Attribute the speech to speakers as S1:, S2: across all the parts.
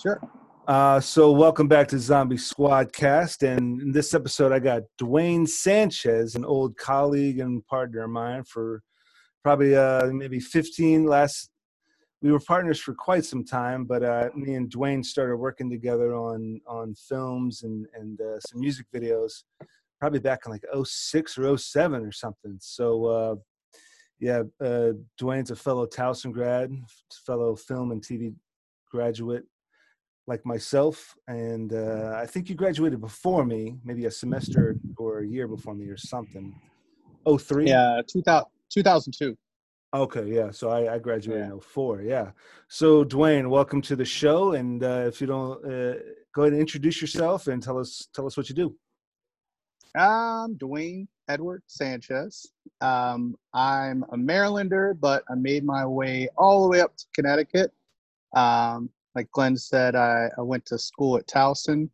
S1: Sure.
S2: Uh, so welcome back to Zombie Squadcast, and in this episode, I got Dwayne Sanchez, an old colleague and partner of mine for probably uh, maybe 15 last. We were partners for quite some time, but uh, me and Dwayne started working together on on films and and uh, some music videos, probably back in like 06 or 07 or something. So uh, yeah, uh, Dwayne's a fellow Towson grad, fellow film and TV graduate like myself, and uh, I think you graduated before me, maybe a semester or a year before me or something. Oh three.
S1: Yeah, 2000, 2002.
S2: Okay, yeah. So I, I graduated in 04, yeah. So Dwayne, welcome to the show, and uh, if you don't, uh, go ahead and introduce yourself and tell us tell us what you do.
S1: I'm Dwayne Edward Sanchez. Um, I'm a Marylander, but I made my way all the way up to Connecticut. Um, like Glenn said, I, I went to school at Towson.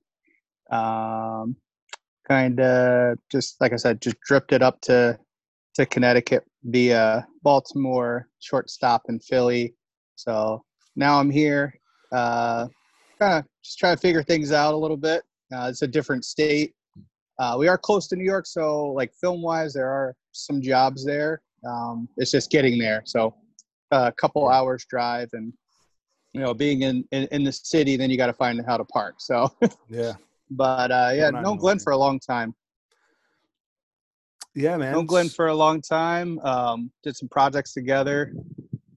S1: Um, kind of just like I said, just drifted up to to Connecticut via Baltimore, shortstop in Philly. So now I'm here, uh, kind of just trying to figure things out a little bit. Uh, it's a different state. Uh, we are close to New York, so like film wise, there are some jobs there. Um, it's just getting there. So a couple hours drive and you know, being in, in, in the city, then you got to find how to park. So,
S2: yeah.
S1: But uh, yeah, known Glenn for a long time.
S2: Yeah, man.
S1: Known Glenn for a long time. Um, did some projects together.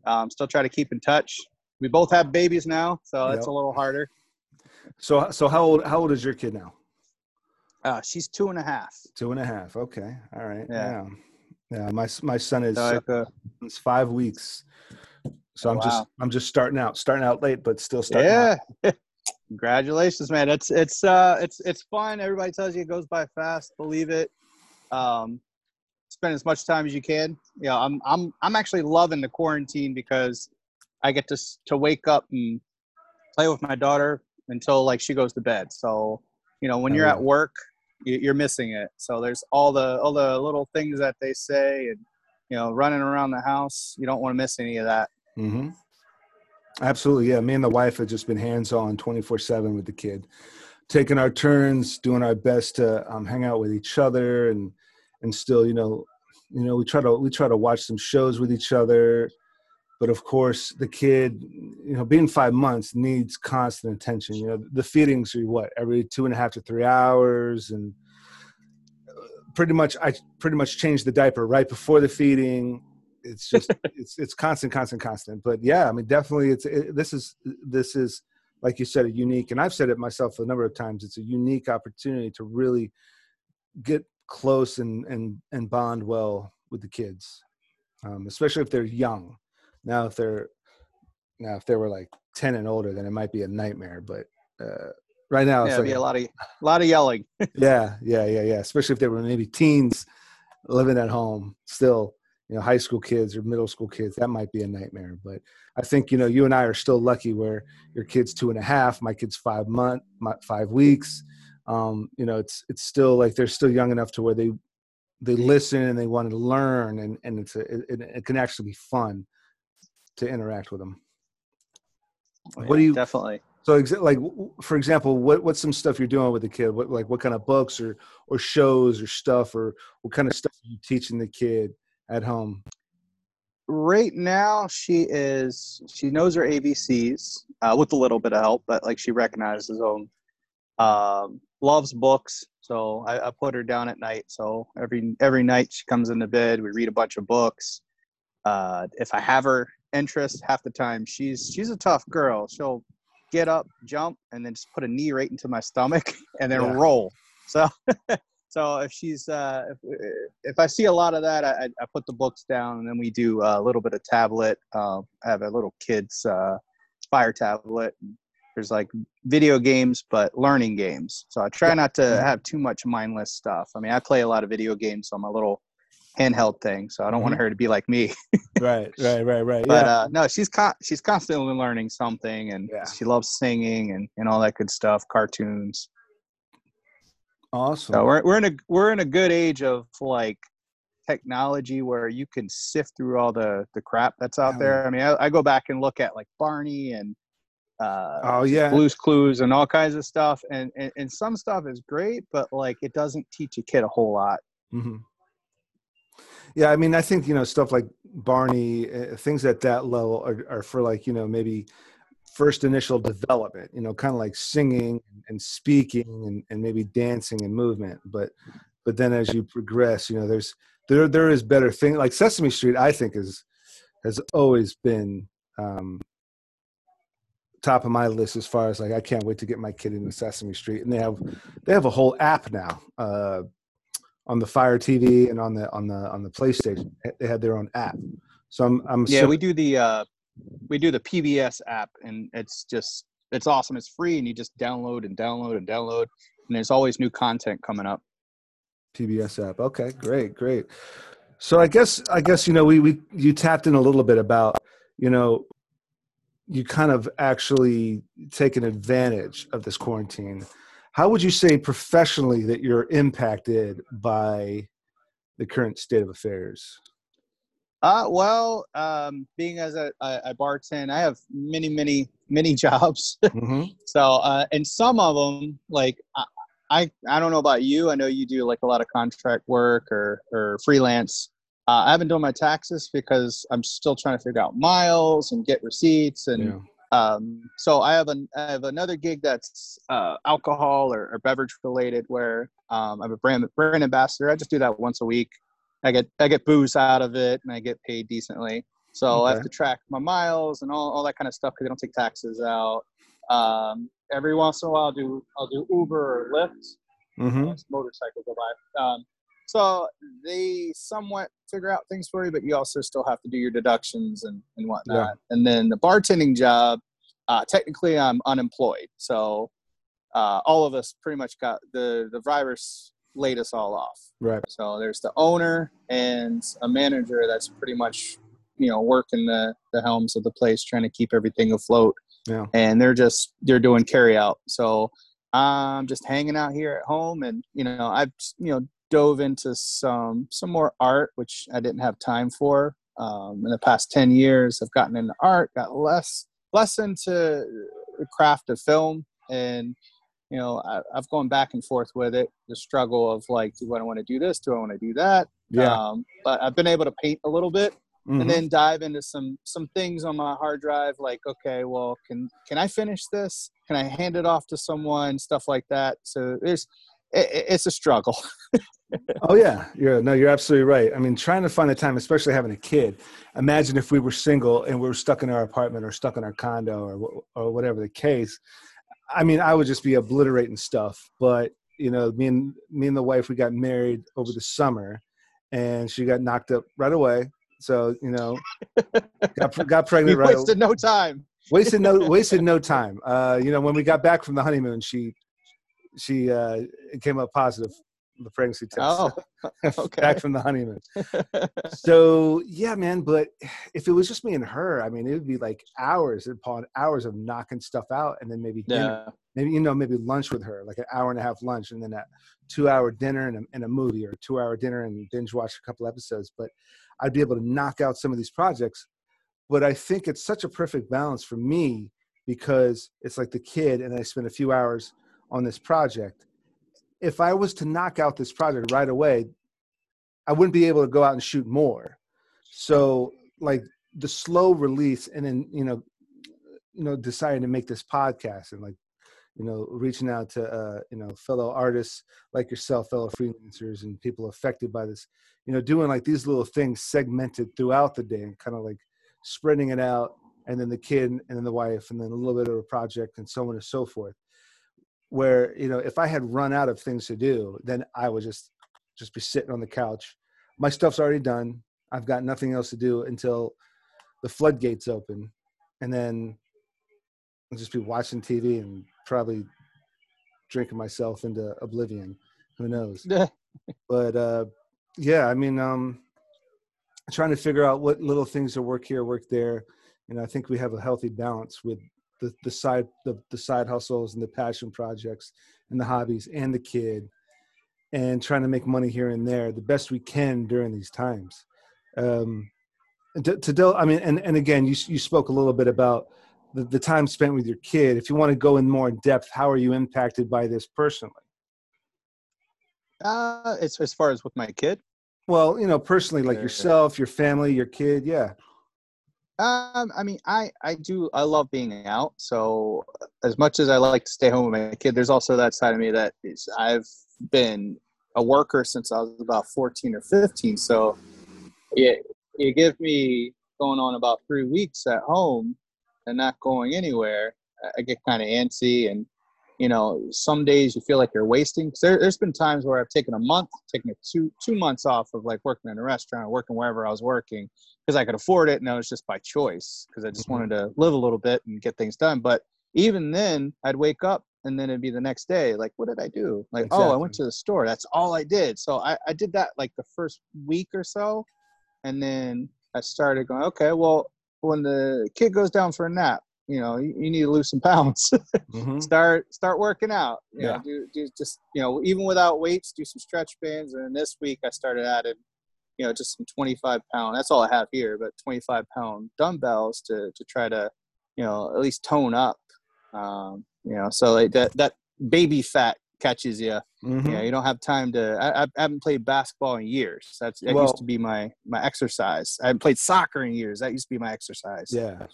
S1: Um, still try to keep in touch. We both have babies now, so yep. it's a little harder.
S2: So, so how old? How old is your kid now?
S1: Uh, she's two and a half.
S2: Two and a half. Okay. All right. Yeah. Yeah. yeah my my son is so uh, it's five weeks. So I'm wow. just I'm just starting out, starting out late, but still starting.
S1: Yeah. Congratulations, man. It's it's uh it's it's fun. Everybody tells you it goes by fast. Believe it. Um, spend as much time as you can. Yeah, I'm I'm I'm actually loving the quarantine because I get to to wake up and play with my daughter until like she goes to bed. So you know when you're at work, you're missing it. So there's all the all the little things that they say and you know running around the house. You don't want to miss any of that.
S2: Mm-hmm. Absolutely, yeah. Me and the wife have just been hands on, twenty four seven with the kid, taking our turns, doing our best to um, hang out with each other, and and still, you know, you know, we try to we try to watch some shows with each other, but of course, the kid, you know, being five months needs constant attention. You know, the feedings are what every two and a half to three hours, and uh, pretty much I pretty much change the diaper right before the feeding it's just it's it's constant constant constant. But yeah i mean definitely it's it, this is this is like you said a unique and i've said it myself a number of times it's a unique opportunity to really get close and and and bond well with the kids um, especially if they're young. Now if they're now if they were like 10 and older then it might be a nightmare but uh, right now
S1: it's
S2: yeah, like,
S1: be a lot of a lot of yelling.
S2: Yeah yeah yeah yeah especially if they were maybe teens living at home still you know high school kids or middle school kids that might be a nightmare. But i think you know you and i are still lucky where your kid's two and a half my kid's five month five weeks. Um, you know it's it's still like they're still young enough to where they they listen and they want to learn and and it's a, it, it can actually be fun to interact with them
S1: oh, what do you definitely.
S2: So like for example what what's some stuff you're doing with the kid? What like what kind of books or or shows or stuff or what kind of stuff are you teaching the kid at home?
S1: Right now, she is she knows her ABCs uh, with a little bit of help, but like she recognizes them. Um, loves books, so I, I, put her down at night. So every every night she comes into bed, we read a bunch of books. Uh, if I have her interest, half the time she's she's a tough girl. She'll get up, jump, and then just put a knee right into my stomach and then yeah. roll. So so if she's uh, if, if I see a lot of that, I, I put the books down, and then we do a little bit of tablet. Uh, I have a little kids uh, fire tablet. There's like video games, but learning games. So I try not to mm-hmm. have too much mindless stuff. I mean, I play a lot of video games on my little handheld thing, so I don't mm-hmm. want her to be like me.
S2: right, right, right, right.
S1: But yeah. uh, no, she's con- she's constantly learning something, and yeah. she loves singing and and all that good stuff, cartoons.
S2: Awesome.
S1: So we're we're in a we're in a good age of like technology where you can sift through all the the crap that's out there. I mean, I, I, go back and look at like Barney and uh,
S2: oh yeah,
S1: Blues Clues, and all kinds of stuff. And, and and some stuff is great, but like it doesn't teach a kid a whole lot.
S2: Mm-hmm. Yeah, I mean, I think you know stuff like Barney, uh, things at that level are, are for like you know maybe first initial development you know kind of like singing and speaking and, and maybe dancing and movement but but then as you progress you know there's there there is better thing like sesame street i think is has always been um top of my list as far as like i can't wait to get my kid into sesame street and they have they have a whole app now uh on the fire tv and on the on the on the playstation they had their own app. So i'm i'm
S1: yeah we do the uh we do the PBS app, and it's just it's awesome. It's free, and you just download and download and download, and there's always new content coming up.
S2: PBS app. Okay, great, great. So I guess I guess you know we we you tapped in a little bit about you know you kind of actually taken advantage of this quarantine. How would you say professionally that you're impacted by the current state of affairs?
S1: Uh, well, um, being as a, a, a bartend, I have many, many, many jobs. Mm-hmm. so, uh, and some of them, like I, I, I don't know about you. I know you do like a lot of contract work or or freelance. Uh, I haven't done my taxes because I'm still trying to figure out miles and get receipts and. Yeah. Um, so I have an I have another gig that's uh, alcohol or, or, beverage related where um, I'm a brand brand ambassador. I just do that once a week. I get I get booze out of it and I get paid decently. So okay. I have to track my miles and all, all that kind of stuff because they don't take taxes out. Um, every once in a while, I'll do I'll do Uber or Lyft. Mm-hmm. motorcycle go by. Um, so they somewhat figure out things for you, but you also still have to do your deductions and, and whatnot. Yeah. And then the bartending job, uh, technically I'm unemployed. So uh, all of us pretty much got the, the virus laid us all off.
S2: Right.
S1: So there's the owner and a manager that's pretty much, you know, working the, the helms of the place, trying to keep everything afloat.
S2: Yeah.
S1: And they're just, they're doing carry out. So I'm just hanging out here at home and, you know, I've, you know, dove into some, some more art, which I didn't have time for. Um, in the past 10 years, I've gotten into art, got less, less into the craft of film and, you know, I, have gone back and forth with it. The struggle of like, do I want to do this? Do I want to do that?
S2: Yeah.
S1: Um, but I've been able to paint a little bit, mm-hmm. and then dive into some some things on my hard drive. Like, okay, well, can can I finish this? Can I hand it off to someone? Stuff like that. So there's, it, it's a struggle.
S2: oh yeah, yeah. No, you're absolutely right. I mean, trying to find the time, especially having a kid. Imagine if we were single and we were stuck in our apartment or stuck in our condo or or whatever the case I mean, I would just be obliterating stuff. But you know, me and me and the wife, we got married over the summer, and she got knocked up right away. So you know, got got pregnant
S1: right. Wasted no time.
S2: Wasted no wasted no time. Uh, you know, when we got back from the honeymoon, she she uh, came up positive the pregnancy test.
S1: Oh, okay.
S2: back from the honeymoon. so yeah, man. But if it was just me and her, I mean, it would be like hours upon hours of knocking stuff out, and then maybe dinner, maybe you know, maybe lunch with her, like an hour and a half lunch, and then a two-hour dinner and a, and a movie, or two-hour dinner and binge watch a couple episodes. But I'd be able to knock out some of these projects. But I think it's such a perfect balance for me because it's like the kid, and I spend a few hours on this project if I was to knock out this project right away, I wouldn't be able to go out and shoot more. So like the slow release and then, you know, you know, deciding to make this podcast and like, you know, reaching out to, uh, you know, fellow artists like yourself, fellow freelancers and people affected by this, you know, doing like these little things segmented throughout the day and kind of like spreading it out and then the kid and then the wife and then a little bit of a project and so on and so forth where you know if i had run out of things to do then i would just just be sitting on the couch. My stuff's already done. I've got nothing else to do until the floodgates open. And then i'll just be watching tv and probably drinking myself into oblivion. Who knows? But uh yeah i mean um trying to figure out what little things to work here work there. And i think we have a healthy balance with the the side the, the side hustles and the passion projects and the hobbies and the kid and trying to make money here and there the best we can during these times um to, to del- i mean and, and again you you spoke a little bit about the, the time spent with your kid. If you want to go in more depth, how are you impacted by this personally?
S1: Uh, it's as far as with my kid.
S2: Well, you know, personally, like yourself, your family, your kid. Yeah.
S1: Um, I mean, I I do I love being out. So as much as I like to stay home with my kid, there's also that side of me that is I've been a worker since I was about 14 or 15. So it you give me going on about three weeks at home and not going anywhere. I get kind of antsy and you know some days you feel like you're wasting there, has been times where i've taken a month taken a two two months off of like working in a restaurant working wherever i was working because i could afford it and it was just by choice because i just mm-hmm. wanted to live a little bit and get things done but even then i'd wake up and then it'd be the next day like what did i do like exactly. oh i went to the store that's all i did so I, I did that like the first week or so and then i started going okay well when the kid goes down for a nap you know you, you need to lose some pounds mm-hmm. start start working out you yeah know, do, do just you know even without weights do some stretch bands and this week i started adding you know just some 25 pound that's all i have here but 25 pound dumbbells to to try to you know at least tone up um you know so like that that baby fat catches you. Mm-hmm. You know, you don't have time to. I, I haven't played basketball in years. That's that well, used to be my my exercise. I haven't played soccer in years. That used to be my exercise.
S2: Yeah,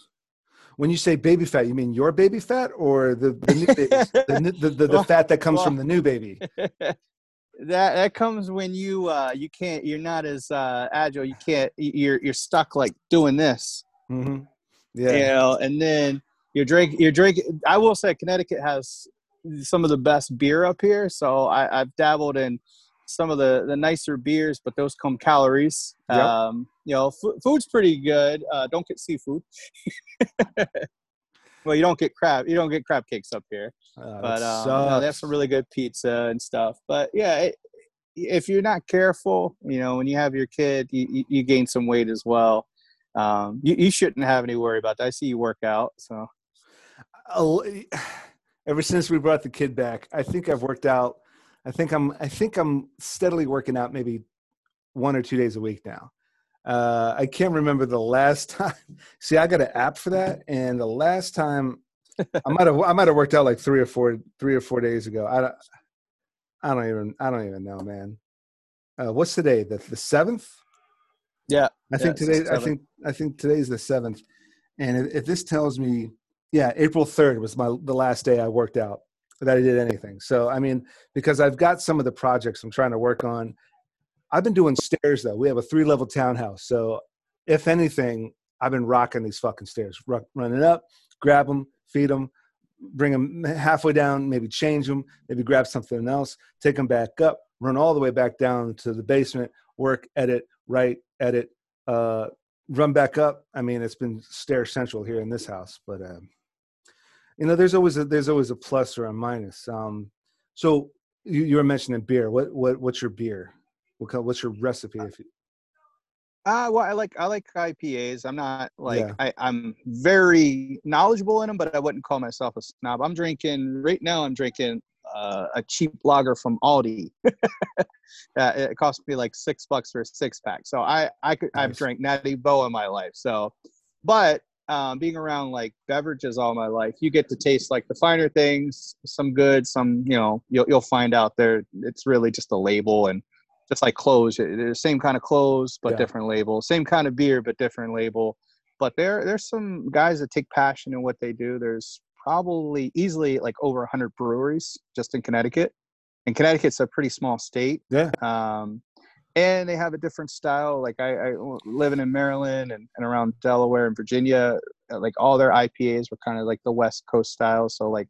S2: when you say baby fat, you mean your baby fat or the the new the, the, the, the, fat that comes from the new baby?
S1: that that comes when you uh, you can't you're not as uh, agile. You can't you're you're stuck like doing this.
S2: Mm-hmm. Yeah,
S1: you know, and then you're drink you're drinking. I will say Connecticut has some of the best beer up here, so I, I've dabbled in some of the the nicer beers, but those come calories. Yep. Um, you know, f- food's pretty good. Uh, don't get seafood. well, you don't get crab. You don't get crab cakes up here, uh, but um, they have some really good pizza and stuff. But yeah, it, if you're not careful, you know, when you have your kid, you, you gain some weight as well. Um, you, you shouldn't have any worry about that. I see you work out, so.
S2: Ever since we brought the kid back, I think I've worked out I think I'm I think I'm steadily working out maybe one or two days a week now. Uh, I can't remember the last time. See, I got an app for that, and the last time I might have I might have worked out like three or four three or four days ago. I don't I don't even I don't even know, man. Uh, what's today? The the seventh?
S1: Yeah,
S2: I think yeah, today. I think I think today's the seventh, and if, if this tells me, yeah, April third was my the last day I worked out that I did anything. So I mean, because I've got some of the projects I'm trying to work on. I've been doing stairs though. We have a three level townhouse, so if anything, I've been rocking these fucking stairs, Run running up, grab them, feed them, bring them halfway down, maybe change them, maybe grab something else, take them back up, run all the way back down to the basement, work, edit, write, edit, uh, run back up. I mean, it's been stair central here in this house, but. Um, you know there's always a there's always a plus or a minus um so you, you were mentioning beer what what what's your beer what what's your recipe if you
S1: uh, well, I like I like IPAs. I'm not like yeah. I, I'm very knowledgeable in them, but I wouldn't call myself a snob. I'm drinking right now. I'm drinking uh, a cheap lager from Aldi. uh, it cost me like six bucks for a six pack. So I I could nice. I've drank Natty Boh in my life. So, but um, being around like beverages all my life, you get to taste like the finer things, some good, some you know you'll you'll find out there it's really just a label and just like clothes, the same kind of clothes but yeah. different label, same kind of beer but different label. But there there's some guys that take passion in what they do. There's probably easily like over 100 breweries just in Connecticut. And Connecticut's a pretty small state.
S2: Yeah.
S1: Um, and they have a different style. Like I, I living in Maryland and, and around Delaware and Virginia, uh, like all their IPAs were kind of like the West Coast style. So like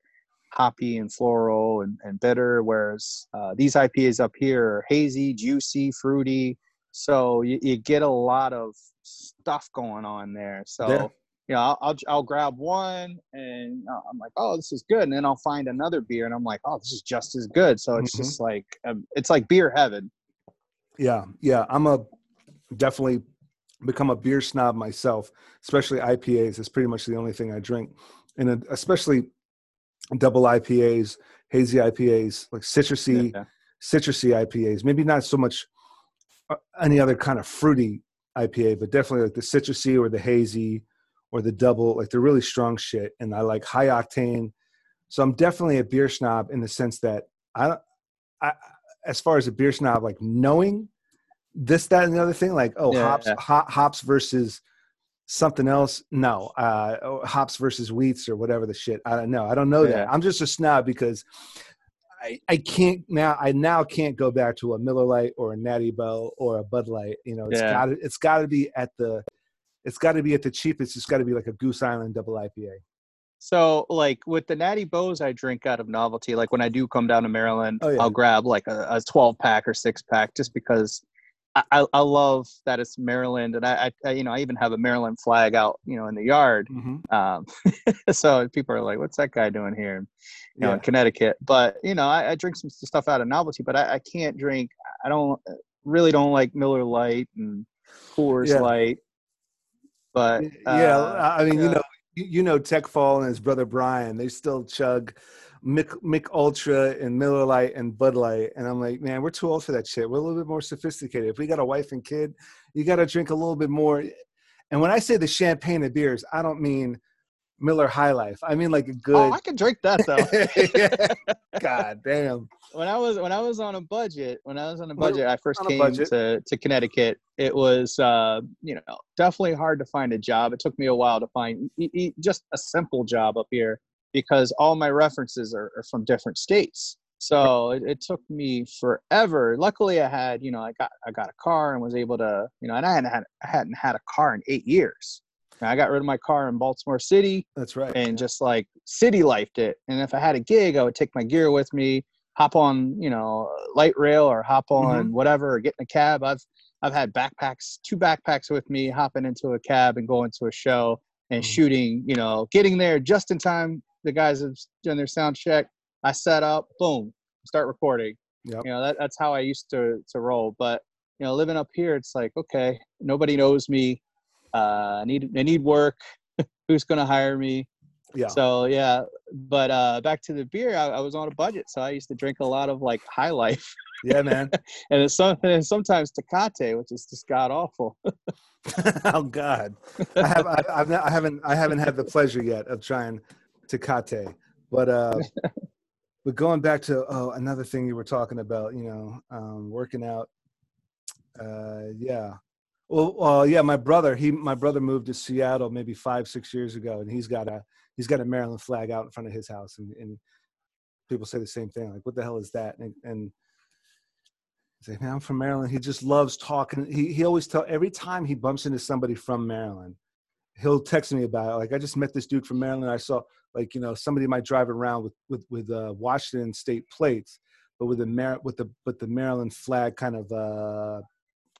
S1: hoppy and floral and, and bitter, whereas uh, these IPAs up here are hazy, juicy, fruity. So you, you get a lot of stuff going on there. So yeah. you know, I'll, I'll, I'll grab one and uh, I'm like, oh, this is good, and then I'll find another beer and I'm like, oh, this is just as good. So it's mm-hmm. just like um, it's like beer heaven.
S2: Yeah, yeah. I'm a definitely become a beer snob myself, especially IPAs. It's pretty much the only thing I drink, and especially double IPAs, hazy IPAs, like citrusy, yeah. citrusy IPAs. Maybe not so much uh, any other kind of fruity IPA, but definitely like the citrusy or the hazy or the double, like the really strong shit. And I like high octane. So I'm definitely a beer snob in the sense that I, I as far as a beer snob, like knowing this, that, and the other thing, like oh,
S1: Yeah,
S2: hops, hop, hops versus something else. No, uh, oh, hops versus wheats or whatever the shit. I don't know. I don't know
S1: Yeah.
S2: that. I'm just a snob because I, I can't now. I now can't go back to a Miller Lite or a Natty Boh or a Bud Light. You know, it's
S1: Yeah.
S2: got it's got to be at the it's got to be at the cheapest. It's got to be like a Goose Island double IPA.
S1: So, like with the Natty Bohs, I drink out of novelty. Like when I do come down to Maryland,
S2: Oh, yeah.
S1: I'll grab like a, a 12 pack or six pack just because I, I, love that it's Maryland, and I, I, you know, I even have a Maryland flag out, you know, in the yard. Um, so people are like, "What's that guy doing here?" You know,
S2: Yeah.
S1: in Connecticut. But you know, I, I drink some stuff out of novelty, but I, I can't drink. I don't really don't like Miller Lite and Coors
S2: Yeah.
S1: Light. But
S2: yeah,
S1: uh,
S2: I mean, you know, you know, Tech Fall and his brother Brian, they still chug Mick, Mich Ultra and Miller Lite and Bud Light, and I'm like, man, we're too old for that shit. We're a little bit more sophisticated. If we got a wife and kid, you got to drink a little bit more. And when I say the champagne of beers, I don't mean Miller High Life. I mean like a good.
S1: oh,
S2: good.
S1: I can drink that though.
S2: God damn.
S1: when I was when I was on a budget, when I was on a budget, I first came to to Connecticut. It was uh, you know definitely hard to find a job. It took me a while to find e- e- just a simple job up here because all my references are, are from different states. So it, it took me forever. Luckily, I had you know I got I got a car and was able to you know and I hadn't had I hadn't had a car in eight years. And I got rid of my car in Baltimore City
S2: That's right.
S1: and just like city lifed it. And if I had a gig, I would take my gear with me, hop on, you know, light rail or hop on whatever, or get in a cab. I've I've had backpacks, two backpacks with me, hopping into a cab and going to a show and
S2: Mhm.
S1: shooting. You know, getting there just in time. The guys have done their sound check. I set up, boom, start recording.
S2: Yep.
S1: You know, that, that's how I used to to roll. But you know, living up here, it's like okay, nobody knows me. Uh, I need I need work. Who's gonna hire me?
S2: yeah.
S1: So yeah, but uh, back to the beer, I, I was on a budget, so I used to drink a lot of like High Life,
S2: yeah, man.
S1: and it's some, and sometimes Tecate, which is just god awful.
S2: oh God, I have I, I've I haven't I haven't had the pleasure yet of trying Tecate, but uh, but going back to oh another thing you were talking about, you know, um, working out. Uh, yeah, well, well, yeah. My brother, he my brother moved to Seattle maybe five six years ago, and he's got a he's got a Maryland flag out in front of his house, and, and people say the same thing, like, "What the hell is that?" And, and man, I'm from Maryland. He just loves talking. He he always tell every time he bumps into somebody from Maryland, he'll text me about it. Like I just met this dude from Maryland. I saw like you know somebody might drive around with with with uh, Washington state plates, but with the Mar- with the with the Maryland flag kind of uh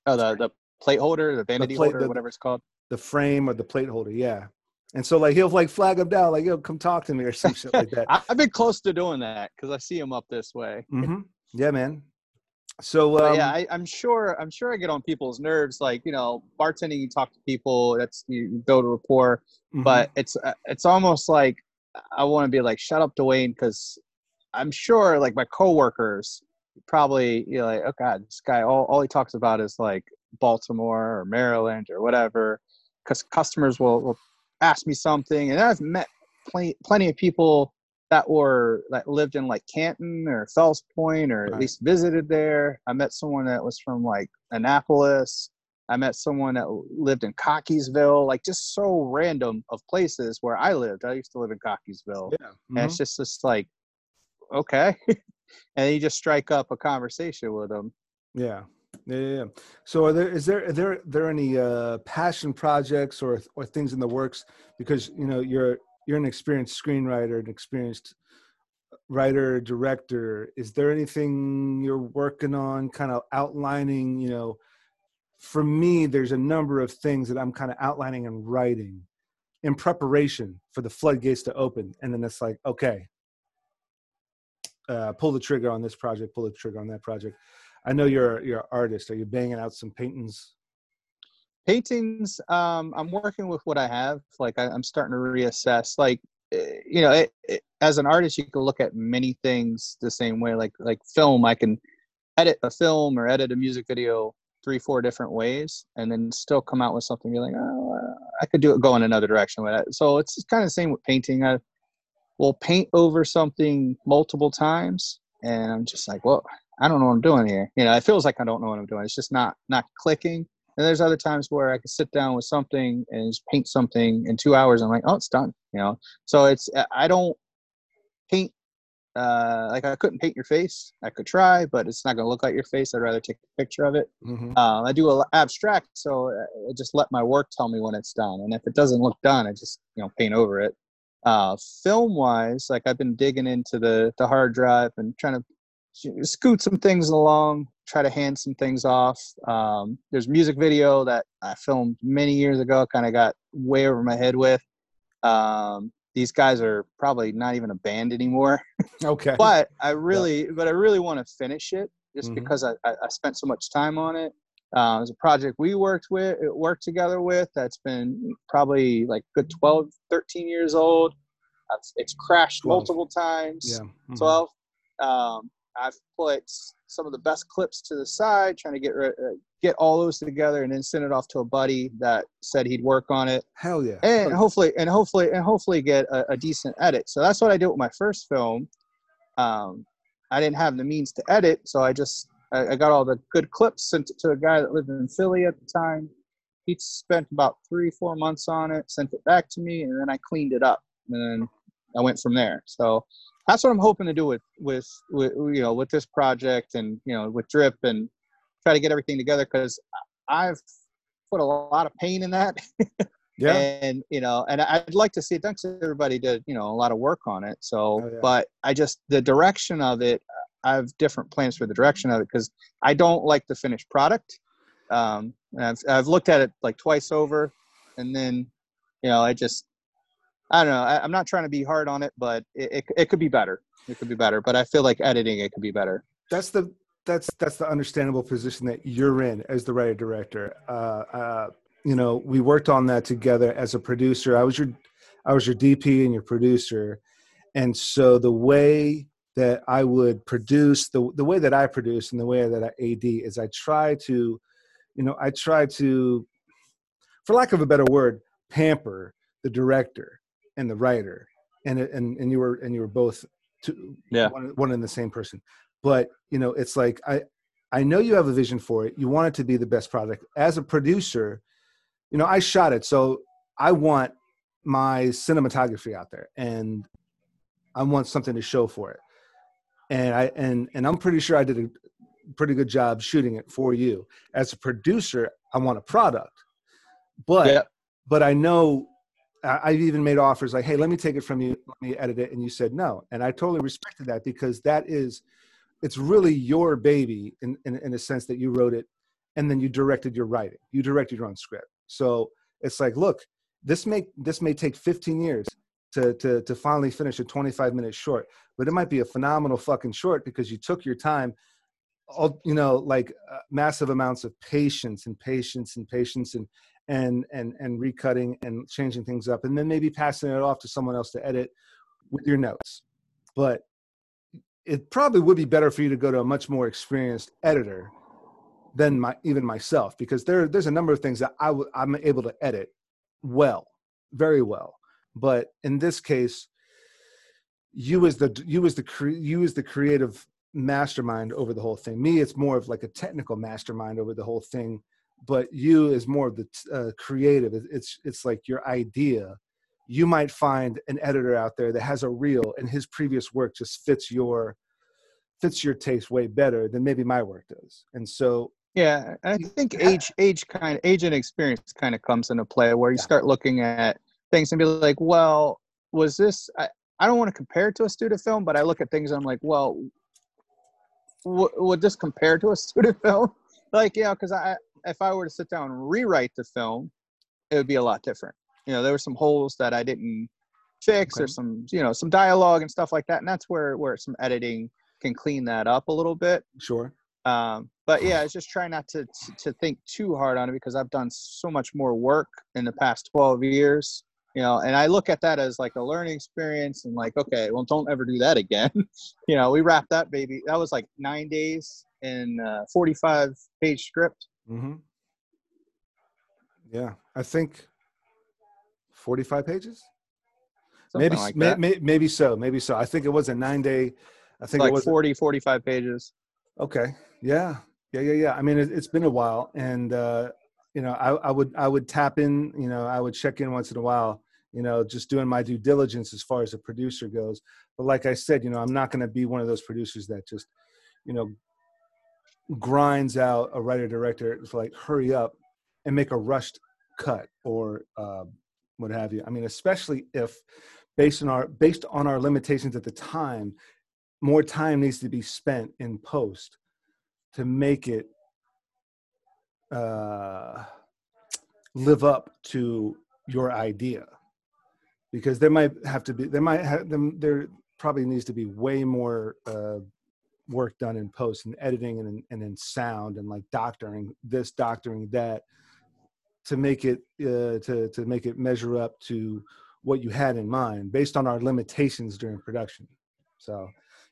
S1: Oh, the the plate holder, the vanity
S2: plate-
S1: holder,
S2: the-
S1: whatever it's called.
S2: the frame or the plate holder. Yeah. And so like he'll like flag him down, like yo, come talk to me or some shit like that.
S1: I've been close to doing that because I see him up this way.
S2: hmm Yeah, man. So um,
S1: yeah, I, I'm sure. I'm sure I get on people's nerves. Like you know, bartending, you talk to people. That's you build a rapport.
S2: mhm.
S1: but it's uh, it's almost like I want to be like shut up Dwayne because I'm sure like my coworkers probably you know like oh god this guy all, all he talks about is like Baltimore or Maryland or whatever because customers will, will ask me something and I've met plenty plenty of people that were that lived in like Canton or Fells Point or at least visited there. I met someone that was from like Annapolis. I met someone that lived in Cockeysville, like just so random of places where I lived. I used to live in Cockeysville.
S2: yeah.
S1: And
S2: mhm.
S1: it's just just like, okay. and you just strike up a conversation with them.
S2: Yeah. Yeah, yeah. So, are there is there are there there any uh, passion projects or or things in the works? Because you know you're you're an experienced screenwriter, an experienced writer, director. Is there anything you're working on, kind of outlining? You know, for me, there's a number of things that I'm kind of outlining and writing in preparation for the floodgates to open, and then it's like, okay, uh, pull the trigger on this project, pull the trigger on that project. I know you're you're an artist. Are you banging out some paintings?
S1: Paintings, um, I'm working with what I have. Like I, I'm starting to reassess. Like, eh, you know, it, it, as an artist, you can look at many things the same way. Like like film, I can edit a film or edit a music video three, four different ways, and then still come out with something. You're like, oh, uh, I could do it, go in another direction with it. So it's kind of the same with painting. I will paint over something multiple times, and I'm just like, well, I don't know what I'm doing here. You know, it feels like I don't know what I'm doing. It's just not not clicking. And there's other times where I can sit down with something and just paint something in two hours. I'm like, oh, it's done. You know, so it's I don't paint uh, like I couldn't paint your face. I could try, but it's not going to look like your face. I'd rather take a picture of it. Mm-hmm. Um, I do a abstract, so I just let my work tell me when it's done. And if it doesn't look done, I just you know paint over it. Uh, film wise, like I've been digging into the the hard drive and trying to scoot some things along, try to hand some things off. Um, there's music video that I filmed many years ago, kind of got way over my head with. Um, these guys are probably not even a band anymore.
S2: Okay.
S1: but I really, yeah. but I really want to finish it just mm-hmm. because I, I, spent so much time on it. Uh, it was a project we worked with, worked together with. That's been probably like good 12, 13 years old. It's crashed 12. multiple times. Yeah. Mm-hmm. 12. Um, I've put some of the best clips to the side, trying to get uh, get all those together, and then send it off to a buddy that said he'd work on it.
S2: Hell yeah!
S1: And hopefully, and hopefully, and hopefully get a, a decent edit. So that's what I did with my first film. Um, I didn't have the means to edit, so I just I, I got all the good clips, sent it to a guy that lived in Philly at the time. He spent about three, four months on it, sent it back to me, and then I cleaned it up, and then I went from there. So that's what I'm hoping to do with, with, with you know with this project and you know with drip and try to get everything together because I've put a lot of pain in that. yeah. And you know, and I'd like to see it. Thanks everybody did you know a lot of work on it. So, oh, yeah. but I just the direction of it. I have different plans for the direction of it because I don't like the finished product. Um, I've I've looked at it like twice over, and then you know I just I don't know. I, am not trying to be hard on it, but it, it, it could be better. It could be better, but I feel like editing it could be better.
S2: That's the that's that's the understandable position that you're in as the writer director. Uh, uh, you know, we worked on that together as a producer. I was your I was your DP and your producer, and so the way that I would produce the the way that I produce and the way that I AD is I try to, you know, I try to, for lack of a better word, pamper the director and the writer, and and and you were and you were both two, yeah one, one and the same person. But you know, it's like I I know you have a vision for it. You want it to be the best product. As a producer, you know, I shot it, so I want my cinematography out there, and I want something to show for it. And I and and I'm pretty sure I did a pretty good job shooting it for you. As a producer, I want a product, but yeah. but I know I've even made offers like, hey, let me take it from you, let me edit it. And you said no. And I totally respected that because that is, it's really your baby in, in, in a sense that you wrote it and then you directed your writing. You directed your own script. So it's like, look, this may, this may take 15 years to, to, to finally finish a 25 minute short, but it might be a phenomenal fucking short because you took your time all you know like uh, massive amounts of patience and patience and patience and and and and recutting and changing things up and then maybe passing it off to someone else to edit with your notes. But it probably would be better for you to go to a much more experienced editor than my even myself because there there's a number of things that I w- I'm able to edit well very well. But in this case you as the you as the cre- you as the creative mastermind over the whole thing. Me it's more of like a technical mastermind over the whole thing but you is more of the uh, creative it's it's like your idea. You might find an editor out there that has a reel and his previous work just fits your fits your taste way better than maybe my work does. And so
S1: yeah i think age age kind age and experience kind of comes into play where you yeah. start looking at things and be like well was this i, I don't want to compare it to a student film but i look at things and i'm like well w- would this compare to a student film like yeah because i if I were to sit down and rewrite the film, it would be a lot different. You know, there were some holes that I didn't fix okay. or some, you know, some dialogue and stuff like that. And that's where, where some editing can clean that up a little bit.
S2: Sure.
S1: Um, but yeah, it's just trying not to, to, to think too hard on it because I've done so much more work in the past 12 years, you know, and I look at that as like a learning experience and like, okay, well, don't ever do that again. you know, we wrapped that baby. That was like nine days in 45 page script
S2: Mm-hmm. Yeah, I think forty-five pages.
S1: Something
S2: maybe
S1: like
S2: may, may, maybe so, maybe so. I think it was a nine-day. I think
S1: like
S2: it was
S1: 40, 45 pages.
S2: Okay. Yeah. Yeah. Yeah. Yeah. I mean, it, it's been a while, and uh, you know, I, I would I would tap in. You know, I would check in once in a while. You know, just doing my due diligence as far as a producer goes. But like I said, you know, I'm not going to be one of those producers that just, you know, grinds out a writer director. It's like hurry up and make a rushed cut or uh, what have you. I mean, especially if based on our based on our limitations at the time, more time needs to be spent in post to make it uh, live up to your idea because there might have to be there might have there probably needs to be way more uh, work done in post and editing and, and in sound and like doctoring this doctoring that to make it uh, to to make it measure up to what you had in mind based on our limitations during production. So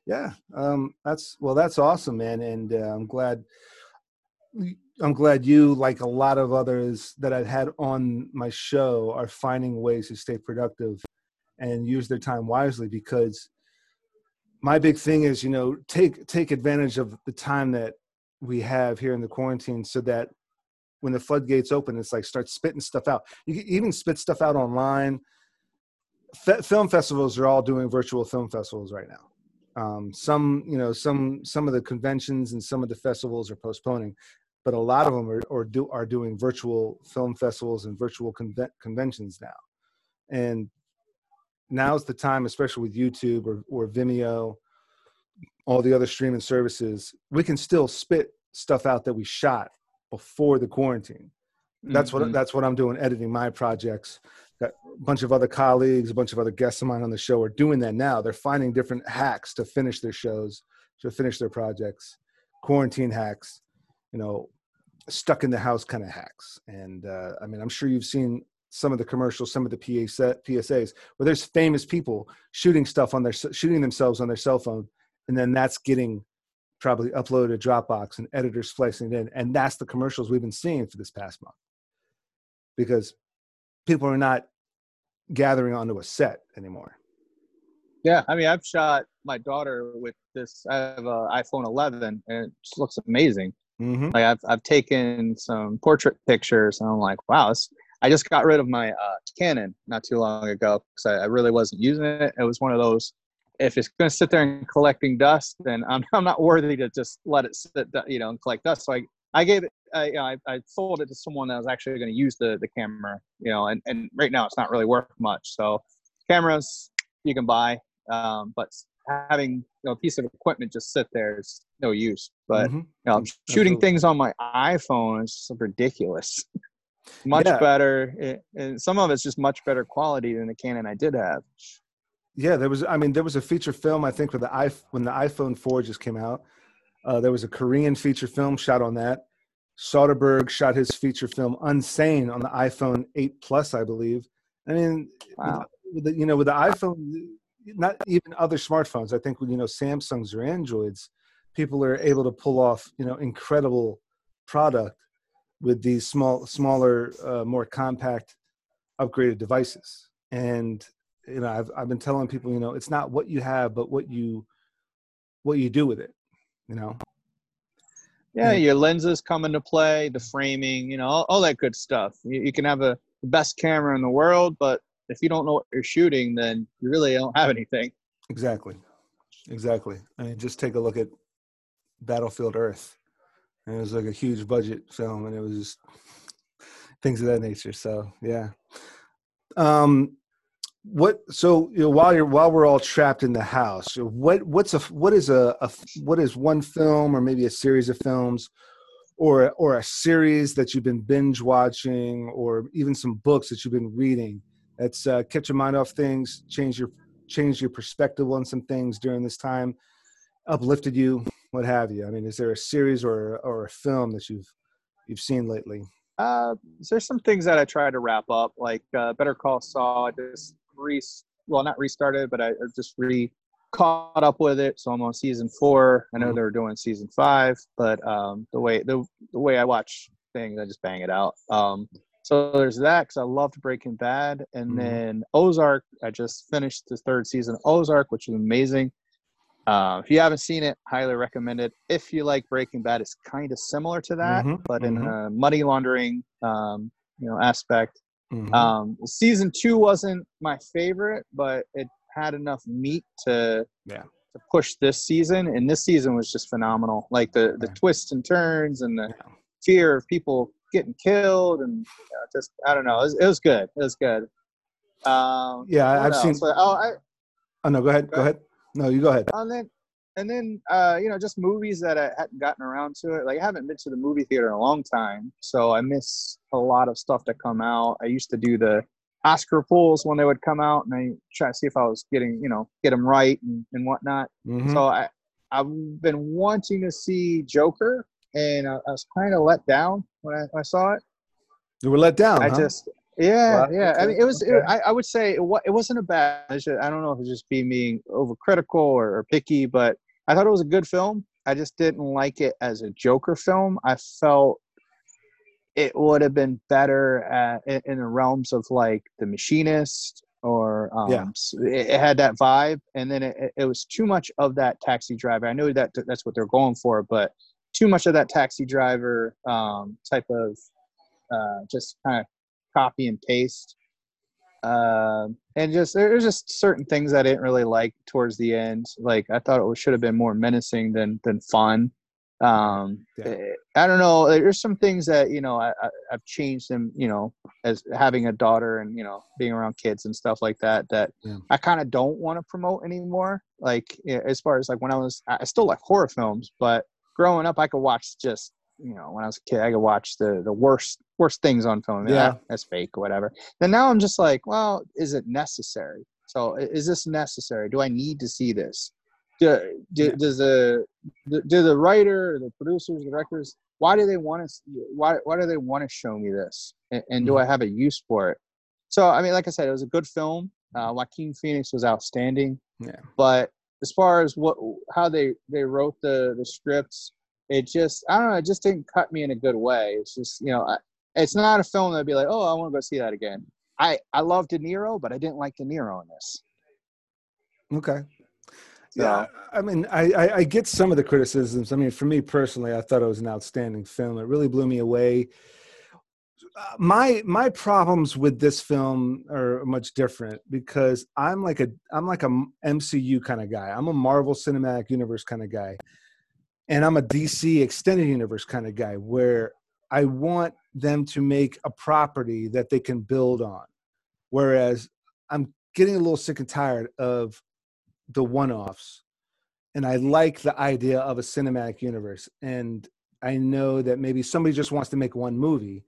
S2: yeah um that's well that's awesome man and uh, i'm glad i'm glad you like a lot of others that i've had on my show are finding ways to stay productive and use their time wisely because my big thing is you know take take advantage of the time that we have here in the quarantine so that when the floodgates open it's like start spitting stuff out. You can even spit stuff out online. Film festivals are all doing virtual film festivals right now. Um, some you know some some of the conventions and some of the festivals are postponing but a lot of them are, are do are doing virtual film festivals and virtual conve- conventions now. And now's the time especially with youtube or, or vimeo all the other streaming services we can still spit stuff out that we shot before the quarantine. That's what
S1: Mhm.
S2: that's what i'm doing editing my projects. Got a bunch of other colleagues a bunch of other guests of mine on the show are doing that now. They're finding different hacks to finish their shows to finish their projects quarantine hacks you know stuck in the house kind of hacks. And uh, i mean i'm sure you've seen some of the commercials some of the PA psas where there's famous people shooting stuff on their shooting themselves on their cell phone and then that's getting probably uploaded to dropbox and editors splicing it in and that's the commercials we've been seeing for this past month because people are not gathering onto a set anymore
S1: Yeah, I mean, I've shot my daughter with this. I have an iPhone 11, and it just looks amazing.
S2: mm-hmm.
S1: Like I've I've taken some portrait pictures, and I'm like, wow, this, I just got rid of my uh, Canon not too long ago because I, I really wasn't using it. It was one of those. If it's going to sit there and collecting dust, then I'm I'm not worthy to just let it sit, you know, and collect dust. So I I gave it. I, you know, I, I sold it to someone that was actually going to use the the camera, you know, and, and right now it's not really worth much. So cameras you can buy, um, but having you know, a piece of equipment just sit there is no use. But
S2: Mhm.
S1: you know, shooting
S2: Absolutely.
S1: things on my iPhone is ridiculous. much
S2: Yeah.
S1: better, and some of it's just much better quality than the Canon I did have.
S2: yeah there was i mean there was a feature film i think with the i when the iphone 4 just came out uh, there was a korean feature film shot on that soderbergh shot his feature film unsane on the iphone 8 plus i believe i mean
S1: Wow.
S2: with the, you know with the iphone not even other smartphones i think with you know samsungs or androids people are able to pull off you know incredible product with these small smaller uh, more compact upgraded devices. And you know I've, I've been telling people you know it's not what you have but what you what you do with it you know?
S1: Yeah, your lenses come into play, the framing, you know, all, all that good stuff. You, you can have a the best camera in the world, but if you don't know what you're shooting, then you really don't have anything.
S2: exactly. Exactly. I mean just take a look at battlefield earth and it was like a huge budget film and it was just things of that nature so yeah. Um what so you know while you're while we're all trapped in the house what what's a what is a, a what is one film or maybe a series of films or or a series that you've been binge watching or even some books that you've been reading that's uh, kept your mind off things change your change your perspective on some things during this time uplifted you what have you i mean is there a series or or a film that you've you've seen lately
S1: Uh, there's some things that I try to wrap up, like uh, Better Call Saul. I just re, well, not restarted, but I just re caught up with it. So I'm on season four. I know
S2: Mhm.
S1: they're doing season five, but um, the way the the way I watch things. I just bang it out. Um, so there's that because I loved Breaking Bad, and
S2: Mhm.
S1: then Ozark. I just finished the third season of Ozark, which is amazing. Uh, if you haven't seen it, highly recommend it. If you like Breaking Bad, it's kind of similar to that,
S2: Mhm,
S1: but in
S2: mhm.
S1: a money laundering, um, you know, aspect.
S2: Mhm.
S1: Um, season two wasn't my favorite, but it had enough meat to
S2: Yeah.
S1: to push this season, and this season was just phenomenal. Like the the
S2: Yeah.
S1: twists and turns and the
S2: Yeah.
S1: fear of people getting killed, and you know, just I don't know, it was, it was good. It was good. Um,
S2: Yeah, I've seen-
S1: else? oh, I,
S2: oh no, go ahead.
S1: Go
S2: Go ahead. No, you go ahead.
S1: and then and then uh, you know just movies that I hadn't gotten around to it. Like I haven't been to the movie theater in a long time, so I miss a lot of stuff that come out. I used to do the Oscar pulls when they would come out, and I try to see if I was getting you know get them right and, and whatnot.
S2: Mhm.
S1: So I I've been wanting to see Joker, and I, I was kind of let down when I, when I saw it.
S2: you were let down.
S1: I
S2: huh?
S1: just yeah
S2: Well,
S1: yeah. I mean, it was. It. I, I would say it, it wasn't a bad. just- I don't know if it's just being being overcritical or, or picky, but I thought it was a good film. I just didn't like it as a Joker film. I felt it would have been better at, in, in the realms of like The Machinist or um,
S2: Yeah.
S1: it, it had that vibe, and then it, it- it was too much of that Taxi Driver. I know that that's what they're going for, but too much of that Taxi Driver um, type of uh, just kind of copy and paste. Um, and just there's just certain things I didn't really like towards the end. Like I thought it should have been more menacing than than fun. Um,
S2: Yeah.
S1: eh, I don't know. There's some things that you know I, I I've changed them. You know, as having a daughter and you know being around kids and stuff like that. That
S2: Yeah.
S1: I kind of don't want to promote anymore. Like as far as like when I was, I still like horror films, but growing up I could watch just you know when I was a kid I could watch the the worst worst things on film.
S2: Yeah.
S1: Ah, that's fake or whatever. Then now I'm just like, well, is it necessary? So is this necessary? Do I need to see this? Do, do. Does the do the writer, the producers, the directors, why do they want to? Why why do they want to show me this? And, and do
S2: Mhm.
S1: I have a use for it? So I mean, like I said, it was a good film. Uh, Joaquin Phoenix was outstanding.
S2: Yeah.
S1: But as far as what how they they wrote the the scripts, it just I don't know. It just didn't cut me in a good way. It's just you know, I, it's not a film that'd be like, oh, I want to go see that again. I I love De Niro, but I didn't like De Niro in this.
S2: Okay.
S1: So-
S2: Yeah, I mean, I, I, I get some of the criticisms. I mean, for me personally, I thought it was an outstanding film. It really blew me away. Uh, my my problems with this film are much different because I'm like a I'm like a MCU kind of guy. I'm a Marvel Cinematic Universe kind of guy, and I'm a DC Extended Universe kind of guy where I want them to make a property that they can build on. Whereas I'm getting a little sick and tired of the one-offs. And i like the idea of a cinematic universe. And i know that maybe somebody just wants to make one movie.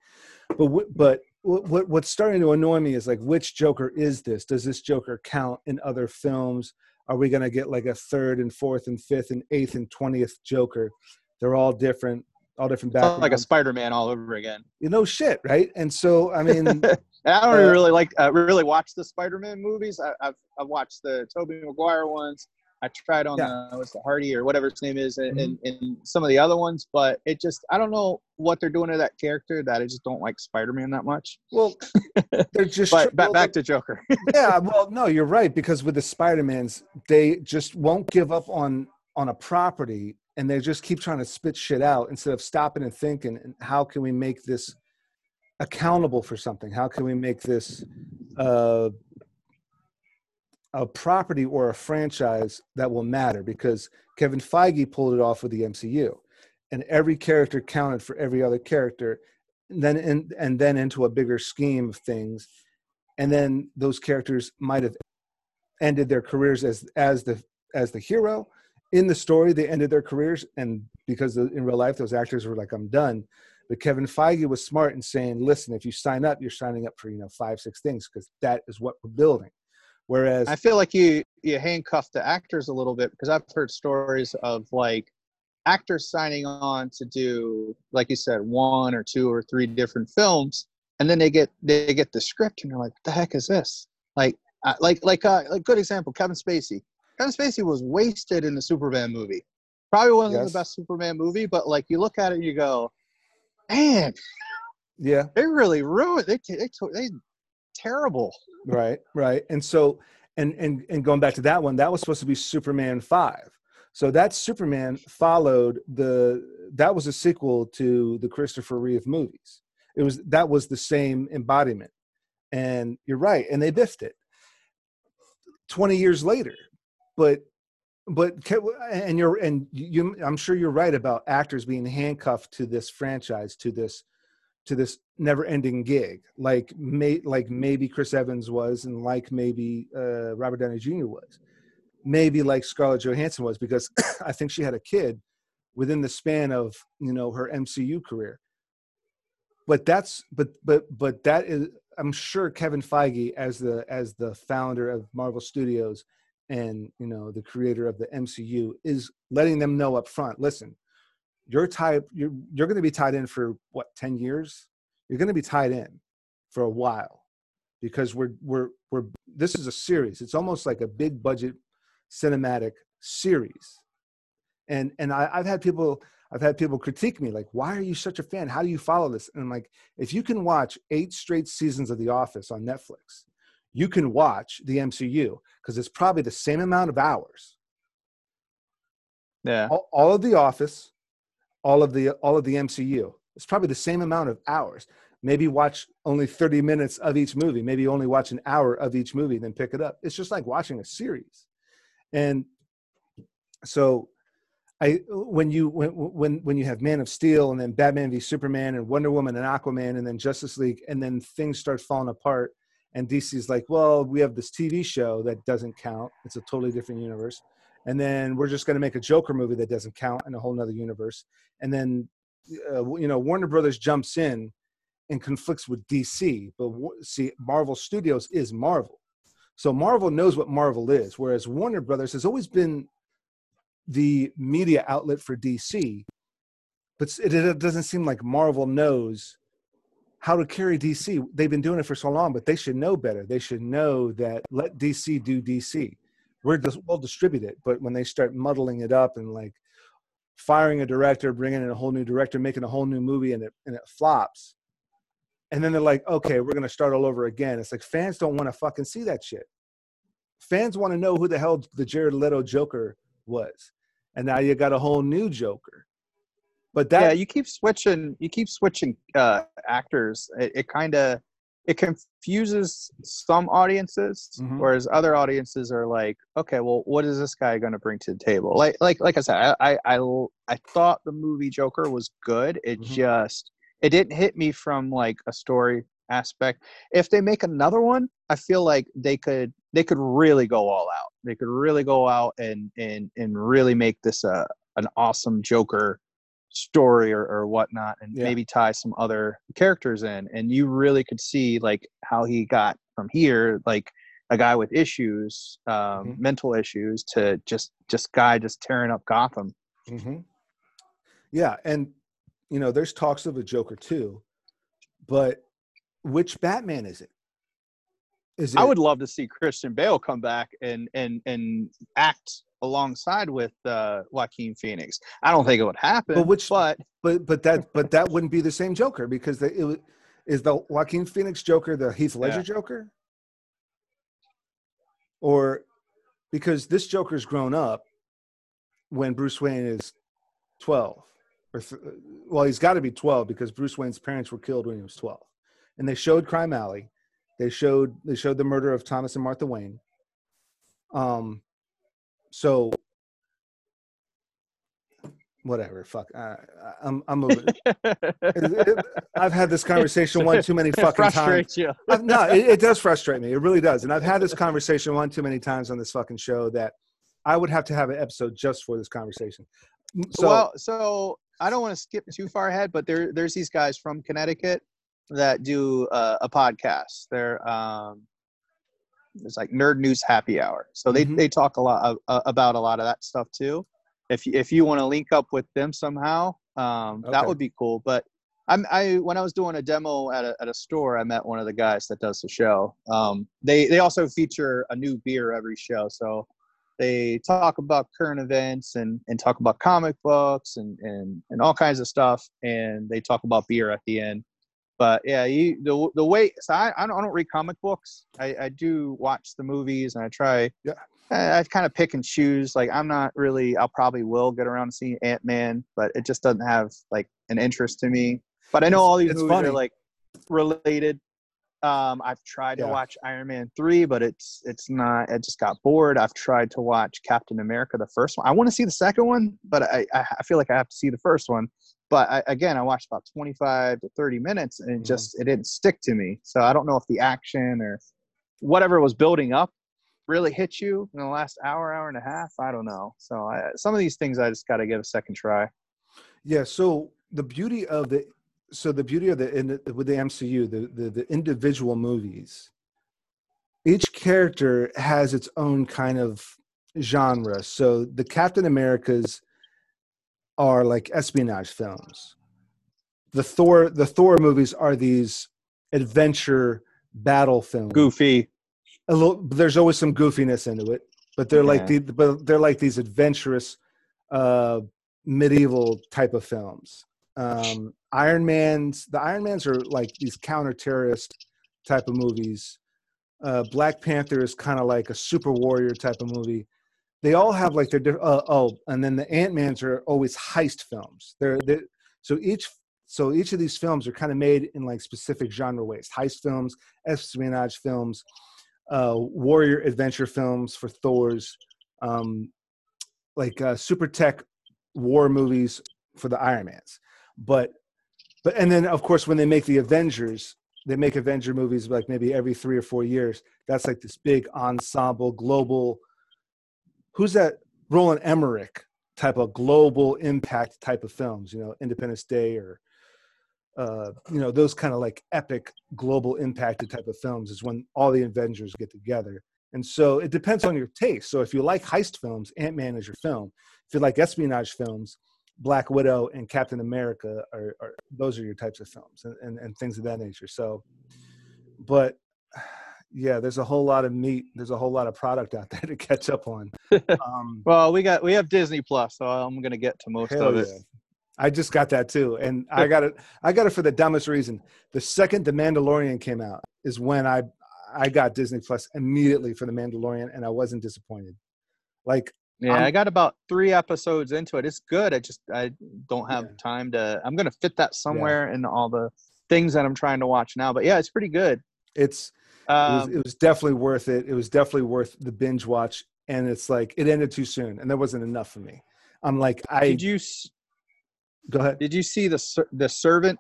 S2: But wh- but wh- what what's starting to annoy me is like which joker is this? Does this joker count in other films? Are we going to get like a third and fourth and fifth and eighth and 20th joker? They're all different all different
S1: Felt like a Spider-Man all over again.
S2: you know shit right and so i mean
S1: I don't
S2: Uh,
S1: really like uh, really watch the Spider-Man movies. I, I've I've watched the Tobey Maguire ones. I tried on
S2: Yeah.
S1: the what's the Hardy or whatever his name is, and,
S2: Mhm.
S1: and, and some of the other ones. But it just I don't know what they're doing to that character. That I just don't like Spider-Man that much.
S2: well they're just
S1: But back
S2: well,
S1: back to Joker.
S2: yeah well no you're right because with the spider-mans they just won't give up on on a property and they just keep trying to spit shit out instead of stopping and thinking how can we make this accountable for something? How can we make this uh a property or a franchise that will matter? Because Kevin Feige pulled it off with the MCU and every character counted for every other character and then in, and then into a bigger scheme of things and then those characters might have ended their careers as as the as the hero in the story they ended their careers and because in real life those actors were like i'm done. But kevin feige was smart in saying listen if you sign up you're signing up for you know five six things because that is what we're building. Whereas
S1: I feel like you you handcuff the actors a little bit because I've heard stories of like actors signing on to do like you said one or two or three different films and then they get they get the script and they're like what the heck is this? Like like like uh, like good example Kevin Spacey Kevin Spacey was wasted in the Superman movie probably wasn't
S2: Yes.
S1: the best Superman movie but like you look at it and you go man,
S2: Yeah.
S1: they really ruined. They they they terrible.
S2: Right, right. And so and and and going back to that one, that was supposed to be Superman 5. So that Superman followed the that was a sequel to the Christopher Reeve movies. It was that was the same embodiment. And you're right, and they biffed it. 20 years later. But but and you're and you I'm sure you're right about actors being handcuffed to this franchise to this to this never-ending gig, like may, like maybe Chris Evans was, and like maybe uh, Robert Downey Jr. was, maybe like Scarlett Johansson was, because I think she had a kid within the span of you know her MCU career. But that's but but but that is I'm sure Kevin Feige as the as the founder of Marvel Studios and you know the creator of the MCU is letting them know up front. Listen, you're tied you're you're going to be tied in for what 10 years? You're going to be tied in for a while because we're we're we're this is a series. It's almost like a big budget cinematic series. And and I, i've had people i've had people critique me like why are you such a fan? How do you follow this? And i'm like if you can watch eight straight seasons of the office on netflix you can watch the mcu because it's probably the same amount of hours.
S1: Yeah.
S2: all, all of the office all of the all of the mcu it's probably the same amount of hours. Maybe watch only 30 minutes of each movie maybe only watch an hour of each movie then pick it up. It's just like watching a series. And so i when you when when when you have man of steel and then batman v superman and wonder woman and aquaman and then justice league and then things start falling apart and dc's like well we have this tv show that doesn't count. It's a totally different universe. And then we're just going to make a joker movie that doesn't count in a whole nother universe. And then uh, you know warner brothers jumps in and conflicts with dc but see marvel studios is marvel. So marvel knows what marvel is whereas warner brothers has always been the media outlet for dc but it doesn't seem like marvel knows how to carry dc they've been doing it for so long but they should know better. They should know that let dc do dc we're just well it, but when they start muddling it up and like firing a director bringing in a whole new director making a whole new movie and it and it flops and then they're like okay we're to start all over again. It's like fans don't want to fucking see that shit. Fans want to know who the hell the jared leto joker was. And now you got a whole new joker but that
S1: yeah, you keep switching. You keep switching uh, actors. It, it kind of it confuses some audiences,
S2: Mhm.
S1: whereas other audiences are like, okay, well, what is this guy going to bring to the table? Like, like, like I said, I, I, I, I thought the movie Joker was good. It
S2: Mhm.
S1: just it didn't hit me from like a story aspect. If they make another one, I feel like they could they could really go all out. They could really go out and and and really make this a an awesome Joker story or, or whatnot and
S2: Yeah.
S1: maybe tie some other characters in and you really could see like how he got from here like a guy with issues um,
S2: Mhm.
S1: mental issues to just just guy just tearing up gotham
S2: hmm Yeah, and you know, there's talks of a Joker too, but which Batman is it? Is it?
S1: i would love to see christian bale come back and and and act alongside with uh joaquin phoenix i don't think it would happen
S2: But which-
S1: but
S2: but but that but that wouldn't be the same Joker because the, it, is the Joaquin Phoenix Joker the Heath Ledger
S1: Yeah.
S2: Joker, or because this Joker's grown up when Bruce Wayne is twelve, or th- well, he's got to be twelve because Bruce Wayne's parents were killed when he was twelve, and they showed Crime Alley, they showed they showed the murder of Thomas and Martha Wayne. Um, so whatever, fuck, I, I- I'm I'm moving. I've had this conversation one too many fucking times.
S1: you
S2: I've- no, it, it does frustrate me. It really does. And I've had this conversation one too many times on this fucking show that I would have to have an episode just for this conversation. So,
S1: well, so I don't want to skip too far ahead, but there there's these guys from Connecticut that do uh, a podcast. They're um, it's like Nerd News Happy Hour. So they
S2: Mhm.
S1: they talk a lot of, uh, about a lot of that stuff too. If you, if you want to link up with them somehow, um, that would be cool. But I'm I when I was doing a demo at a at a store, I met one of the guys that does the show. Um, they they also feature a new beer every show, so they talk about current events and and talk about comic books and and and all kinds of stuff, and they talk about beer at the end. But yeah, you, the the way so I I don't, I don't read comic books. I I do watch the movies and I try.
S2: Yeah.
S1: I, I kind of pick and choose. Like I'm not really. I'll probably will get around to seeing Ant Man, but it just doesn't have like an interest to me. But I know all these
S2: It's
S1: movies
S2: funny.
S1: are like related. Um, I've tried
S2: Yeah.
S1: to watch Iron Man three, but it's it's not. I just got bored. I've tried to watch Captain America the first one. I want to see the second one, but I I I feel like I have to see the first one. But I, again, I watched about twenty five to thirty minutes, and it
S2: Mhm.
S1: just it didn't stick to me. So I don't know if the action or whatever was building up really hit you in the last hour, hour and a half. I don't know. So I, some of these things I just got to give a second try.
S2: Yeah. So the beauty of the so the beauty of the, in the with the MCU, the, the the individual movies, each character has its own kind of genre. So the Captain Americas are like espionage films. The Thor the Thor movies are these adventure battle films.
S1: Goofy.
S2: a little there's always some goofiness into it but they're like the but they're like these adventurous uh medieval type of films um iron man's the iron mans are like these counter-terrorist type of movies uh black panther is kind of like a super warrior type of movie they all have like their diff- uh, oh and then the ant-mans are always heist films they're, they're so each so each of these films are kind of made in like specific genre ways heist films espionage films uh, warrior adventure films for Thor's, um, like uh, super tech war movies for the Iron Mans. But, but and then of course when they make the Avengers, they make Avenger movies like maybe every three or four years. That's like this big ensemble, global. Who's that? Roland Emmerich type of global impact type of films. You know, Independence Day or. Uh, you know those kind of like epic global impacted type of films is when all the Avengers get together. And so it depends on your taste. So if you like heist films, Ant Man is your film. If you like espionage films, Black Widow and Captain America are, are those are your types of films and, and, and things of that nature. So, but yeah, there's a whole lot of meat. There's a whole lot of product out there to catch up on. Um,
S1: Well, we got we have Disney Plus, so I'm gonna get to most of it.
S2: yeah. I just got that too, and I got it. I got it for the dumbest reason. The second The Mandalorian came out is when I I got Disney Plus immediately for The Mandalorian, and I wasn't disappointed. Like
S1: Yeah,
S2: I'm-
S1: i got about three episodes into it. It's good. I just I don't have
S2: Yeah.
S1: time to. I'm gonna fit that somewhere in all the things that I'm trying to watch now. But yeah, it's pretty good.
S2: it's it was,
S1: Um,
S2: it was definitely worth it. It was definitely worth the binge watch, and it's like it ended too soon, and there wasn't enough for me. I'm like I
S1: did you
S2: go ahead.
S1: did you see the the Servant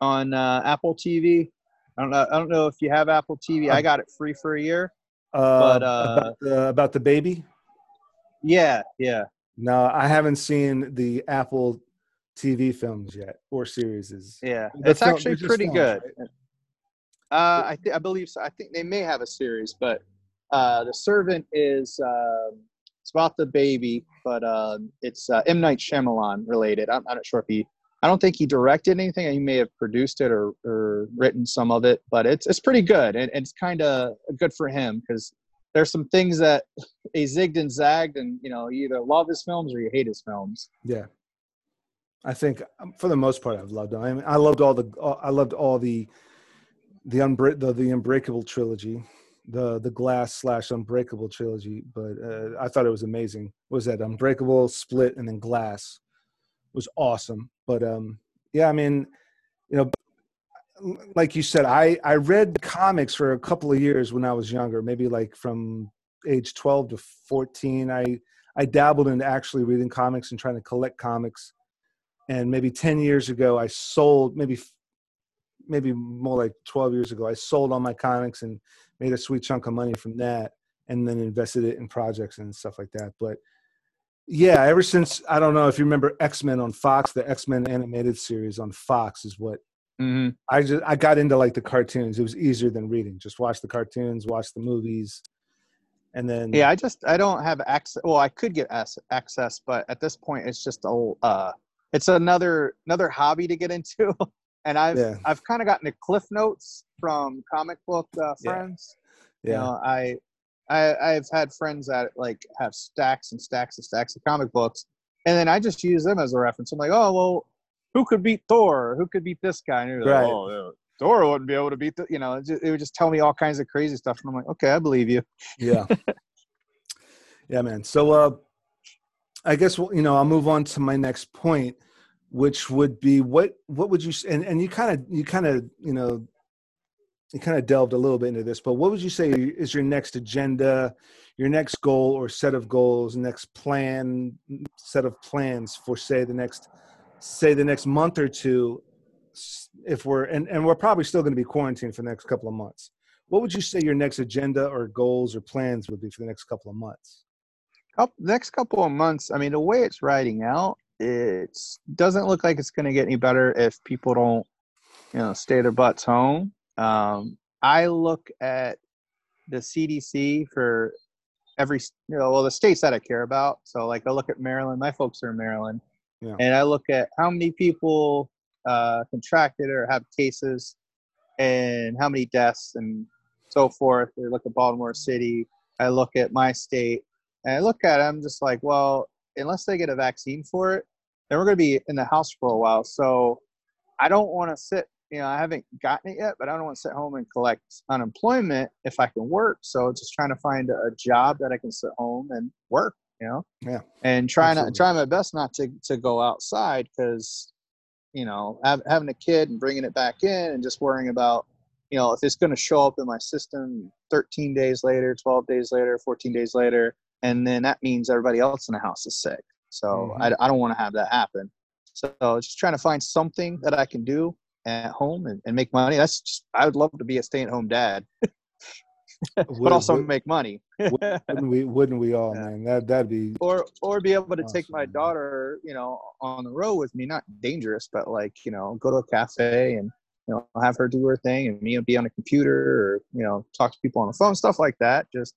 S1: on uh, Apple TV? I don't know. I don't know if you have Apple TV. I got it free for a year.
S2: Uh,
S1: but, uh,
S2: about, the, about the baby.
S1: Yeah, yeah.
S2: No, I haven't seen the Apple TV films yet or series.
S1: Yeah, it's actually pretty
S2: films,
S1: good.
S2: right?
S1: Uh, I I believe so. I think they may have a series, but uh, the Servant is um, it's about the baby, but um, it's uh, M Night Shyamalan related. I'm, I'm not sure if he. I don't think he directed anything. He may have produced it or, or written some of it, but it's it's pretty good, and it's kind of good for him because there's some things that he zigged and zagged, and you know you either love his films or you hate his films.
S2: Yeah, I think um, for the most part, I've loved them. I mean, I loved all the, I loved all the, the unbreak, the, the Unbreakable trilogy, the the Glass slash Unbreakable trilogy. But uh, I thought it was amazing. What was that Unbreakable, Split, and then Glass was awesome. But um, yeah, I mean, you know, like you said, I I read the comics for a couple of years when I was younger, maybe like from age 12 to 14. I I dabbled in actually reading comics and trying to collect comics. And maybe 10 years ago, I sold maybe maybe more like 12 years ago, I sold all my comics and made a sweet chunk of money from that, and then invested it in projects and stuff like that. But yeah, ever since I don't know if you remember X Men on Fox, the X Men animated series on Fox is what
S1: Mm-hmm.
S2: I just I got into like the cartoons. It was easier than reading. Just watch the cartoons, watch the movies, and then
S1: Yeah, I just I don't have access. Well, I could get access, but at this point, it's just a uh, it's another another hobby to get into, and I've
S2: Yeah.
S1: I've kind of gotten the cliff notes from comic book uh,
S2: Yeah.
S1: friends. You
S2: yeah,
S1: know, I I, I've had friends that like have stacks and stacks and stacks of comic books, and then I just use them as a reference. I'm like, oh well, who could beat Thor? Who could beat this guy? And like,
S2: Right.
S1: oh, yeah, Thor wouldn't be able to beat the, you know, it, just, it would just tell me all kinds of crazy stuff, and I'm like, okay, I believe you.
S2: Yeah. yeah, man. So uh I guess well, you know, I'll move on to my next point, which would be what what would you and and you kind of you kind of, you know, you kind of delved a little bit into this, but what would you say is your next agenda, your next goal or set of goals, next plan, set of plans for say the next say the next month or two if we're and, and we're probably still going to be quarantined for the next couple of months. What would you say your next agenda or goals or plans would be for the next couple of months?
S1: Next couple of months, I mean, the way it's riding out, it doesn't look like it's going to get any better if people don't, you know, stay their butts home. Um, I look at the CDC for every, you know, well, the states that I care about. So, like, I look at Maryland. My folks are in Maryland,
S2: Yeah.
S1: and I look at how many people uh, contracted or have cases, and how many deaths, and so forth. I look at Baltimore City. I look at my state, and I look at it. I'm just like, well, unless they get a vaccine for it, then we're going to be in the house for a while. So, I don't want to sit you know, I haven't gotten it yet, but I don't want to sit home and collect unemployment if I can work. So just trying to find a job that I can sit home and work, you know?
S2: Yeah.
S1: And trying to try my best not to, to go outside because, you know, having a kid and bringing it back in and just worrying about, you know, if it's going to show up in my system 13 days later, 12 days later, 14 days later, and then that means everybody else in the house is sick. So
S2: Mhm.
S1: I, I don't want to have that happen. So just trying to find something that I can do at home and, and make money. That's just, I would love to be a stay at home dad, but
S2: Would-
S1: also
S2: would-
S1: make money.
S2: wouldn't we wouldn't we all
S1: Yeah.
S2: man that that'd be
S1: or or be able to take my daughter, you know, on the road with me. Not dangerous, but like you know, go to a cafe and you know have her do her thing, and me be on a computer or you know talk to people on the phone, stuff like that. Just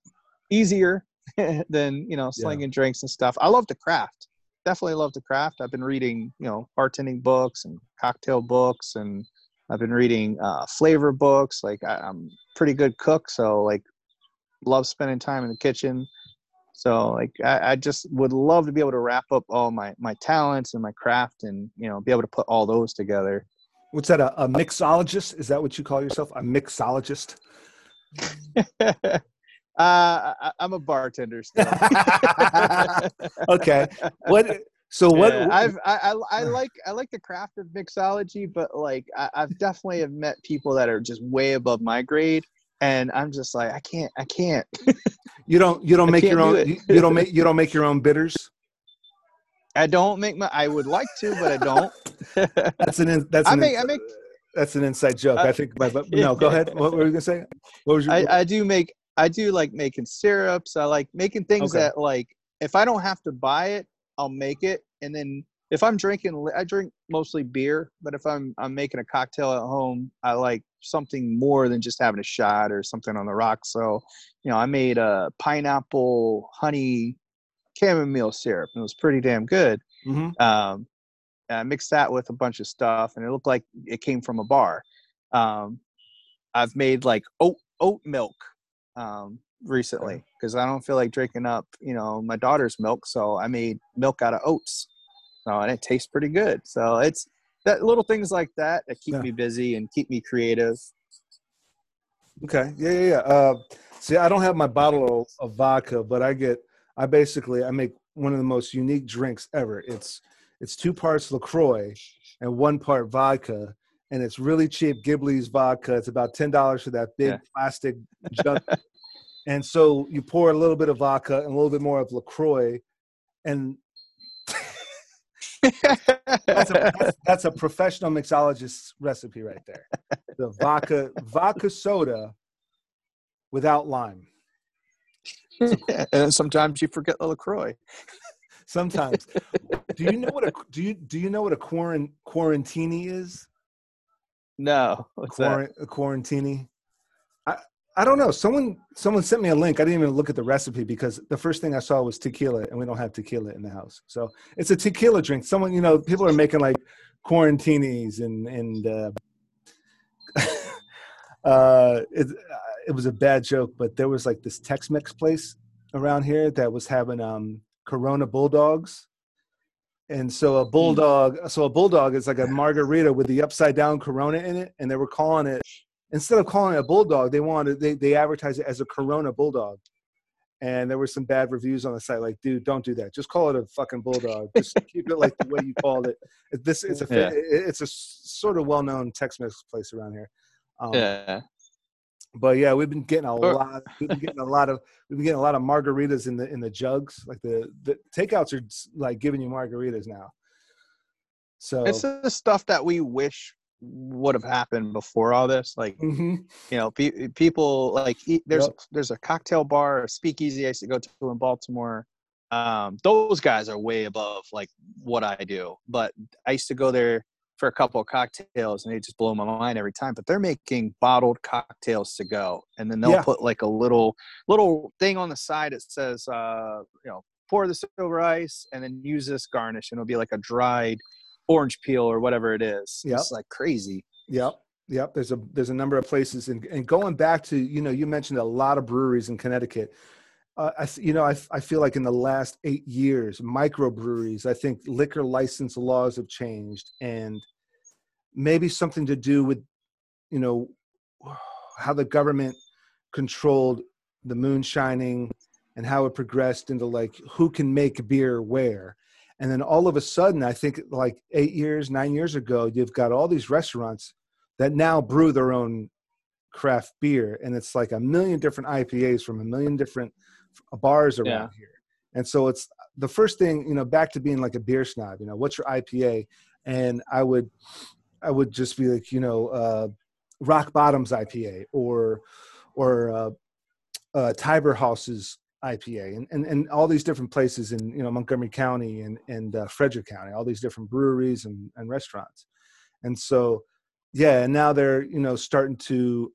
S1: easier than you know slinging drinks and stuff. I love to craft. Definitely love to craft. I've been reading you know bartending books and cocktail books, and I've been reading uh, flavor books. Like I, I'm a pretty good cook, so like love spending time in the kitchen. So like I, I just would love to be able to wrap up all my my talents and my craft and you know be able to put all those together.
S2: what's that a, a mixologist is that what you call yourself a mixologist
S1: uh, I, I'm a bartender still.
S2: okay what so what
S1: Yeah, I've I, I I like I like the craft of mixology, but like I, I've definitely have met people that are just way above my grade, and I'm just like I can't I can't.
S2: you don't you don't make your
S1: can't do
S2: own you, don't make you don't make your own bitters
S1: I don't make my. I would like to, but I don't.
S2: that's an in, that's
S1: I
S2: an
S1: make-
S2: ins-
S1: I make-
S2: that's an inside joke
S1: I-
S2: i think but, but no go ahead what were you gonna say what was your
S1: I, I do make I do like making syrups. I like making things
S2: Okay.
S1: that like if I don't have to buy it, I'll make it. And then if I'm drinking, I drink mostly beer. But if I'm I'm making a cocktail at home, I like something more than just having a shot or something on the rocks. So, you know, I made a pineapple honey chamomile syrup. And it was pretty damn good.
S2: Mhm.
S1: Um, I mixed that with a bunch of stuff, and it looked like it came from a bar. Um, I've made like oat oat milk um, recently because I don't feel like drinking up, you know, my daughter's milk. So I made milk out of oats. So and it tastes pretty good. So it's that little things like that that keep
S2: Yeah.
S1: me busy and keep me creative.
S2: Okay. Yeah, yeah, yeah. Uh, see, I don't have my bottle of, of vodka, but I get. I basically I make one of the most unique drinks ever. It's it's two parts Lacroix and one part vodka, and it's really cheap. Gilbey's vodka. It's about ten dollars for that big
S1: Yeah.
S2: plastic jug. and so you pour a little bit of vodka and a little bit more of Lacroix, and that's a, that's, that's a professional mixologist's recipe right there. The vodka vodka soda without lime.
S1: and sometimes you forget the Lacroix.
S2: Sometimes. do you know what a do you do you know what a quarant quarantini is?
S1: No, what's that?
S2: Quarantini. I I don't know. Someone someone sent me a link. I didn't even look at the recipe because the first thing I saw was tequila, and we don't have tequila in the house. So it's a tequila drink. Someone you know, people are making like quarantinis and and uh, uh, it, it was a bad joke, but there was like this Tex-Mex place around here that was having um, Corona bulldogs, and so a
S1: Hmm.
S2: bulldog, so a bulldog is like a margarita with the upside down Corona in it, and they were calling it instead of calling it a bulldog, they wanted they they advertised it as a Corona bulldog. And there were some bad reviews on the site, like, dude, don't do that. Just call it a fucking bulldog. Just keep it like the way you called it. This it's a
S1: Yeah.
S2: it's a sort of well known Tex-Mex place around here. Um,
S1: Yeah.
S2: But yeah, we've been getting a lot. We've been getting a lot of. We've been getting a lot of margaritas in the in the jugs. Like the the takeouts are like giving you margaritas now. So
S1: It's the stuff that we wish would have happened before all this. Like,
S2: Mhm.
S1: you know, pe- people like eat, there's
S2: Yep.
S1: there's a cocktail bar, a speakeasy I used to go to in Baltimore. Um, those guys are way above like what I do. But I used to go there for a couple of cocktails and they just blow my mind every time. But they're making bottled cocktails to go, and then they'll
S2: Yeah.
S1: put like a little little thing on the side that says, uh, you know, pour this over ice and then use this garnish, and it'll be like a dried orange peel or whatever it is.
S2: Yep.
S1: It's like crazy.
S2: Yep. Yep. There's a there's a number of places and and going back to you know you mentioned a lot of breweries in Connecticut. Uh, I you know I, I feel like in the last eight years microbreweries I think liquor license laws have changed and maybe something to do with you know how the government controlled the moonshining and how it progressed into like who can make beer where. And then all of a sudden i think like eight years nine years ago you've got all these restaurants that now brew their own craft beer. And it's like a million different ipas from a million different bars around
S1: Yeah.
S2: here. And so it's the first thing you know back to being like a beer snob you know what's your ipa and i would i would just be like you know uh rock bottoms ipa or or uh, uh tiber house's IPA and, and, and all these different places in you know Montgomery County and and uh, Frederick County, all these different breweries and, and restaurants, and so yeah, and now they're you know starting to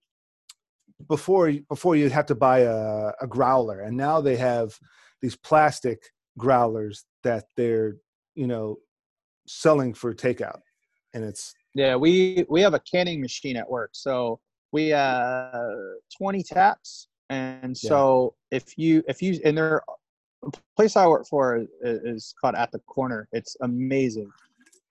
S2: before before you'd have to buy a, a growler, and now they have these plastic growlers that they're you know selling for takeout, and it's
S1: Yeah, we we have a canning machine at work. So we uh 20 taps, and so if you if you and there, the place I work for is, is called At the Corner. It's amazing.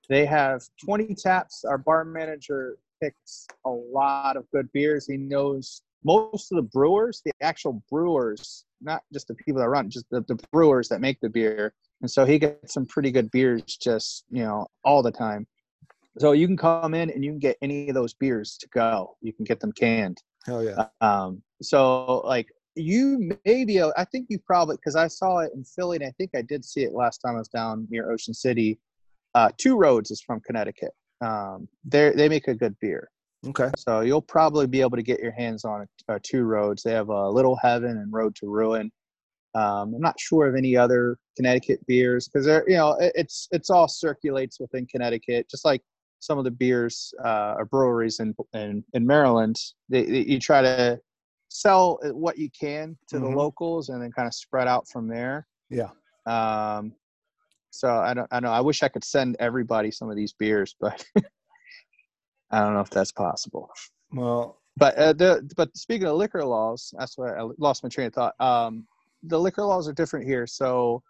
S1: They have 20 taps. Our bar manager picks a lot of good beers. He knows most of the brewers, the actual brewers, not just the people that run, just the, the brewers that make the beer. And so he gets some pretty good beers just, you know, all the time. So you can come in and you can get any of those beers to go. You can get them canned.
S2: hell yeah,
S1: Um, so like you maybe I think you probably because I saw it in Philly and I think I did see it last time I was down near Ocean City. Uh, Two Roads is from Connecticut. Um, they they make a good beer,
S2: okay,
S1: so you'll probably be able to get your hands on uh, Two Roads. They have uh, Little Heaven and Road to Ruin. Um, I'm not sure of any other Connecticut beers because they're you know it, it's it's all circulates within Connecticut, just like some of the beers uh, or breweries in in, in Maryland. They, they, you try to sell what you can to
S2: Mhm.
S1: the locals and then kind of spread out from there.
S2: Yeah.
S1: Um, so I don't I know I wish I could send everybody some of these beers, but I don't know if that's possible.
S2: well,
S1: But uh, the but speaking of liquor laws, that's why I lost my train of thought. Um, the liquor laws are different here. So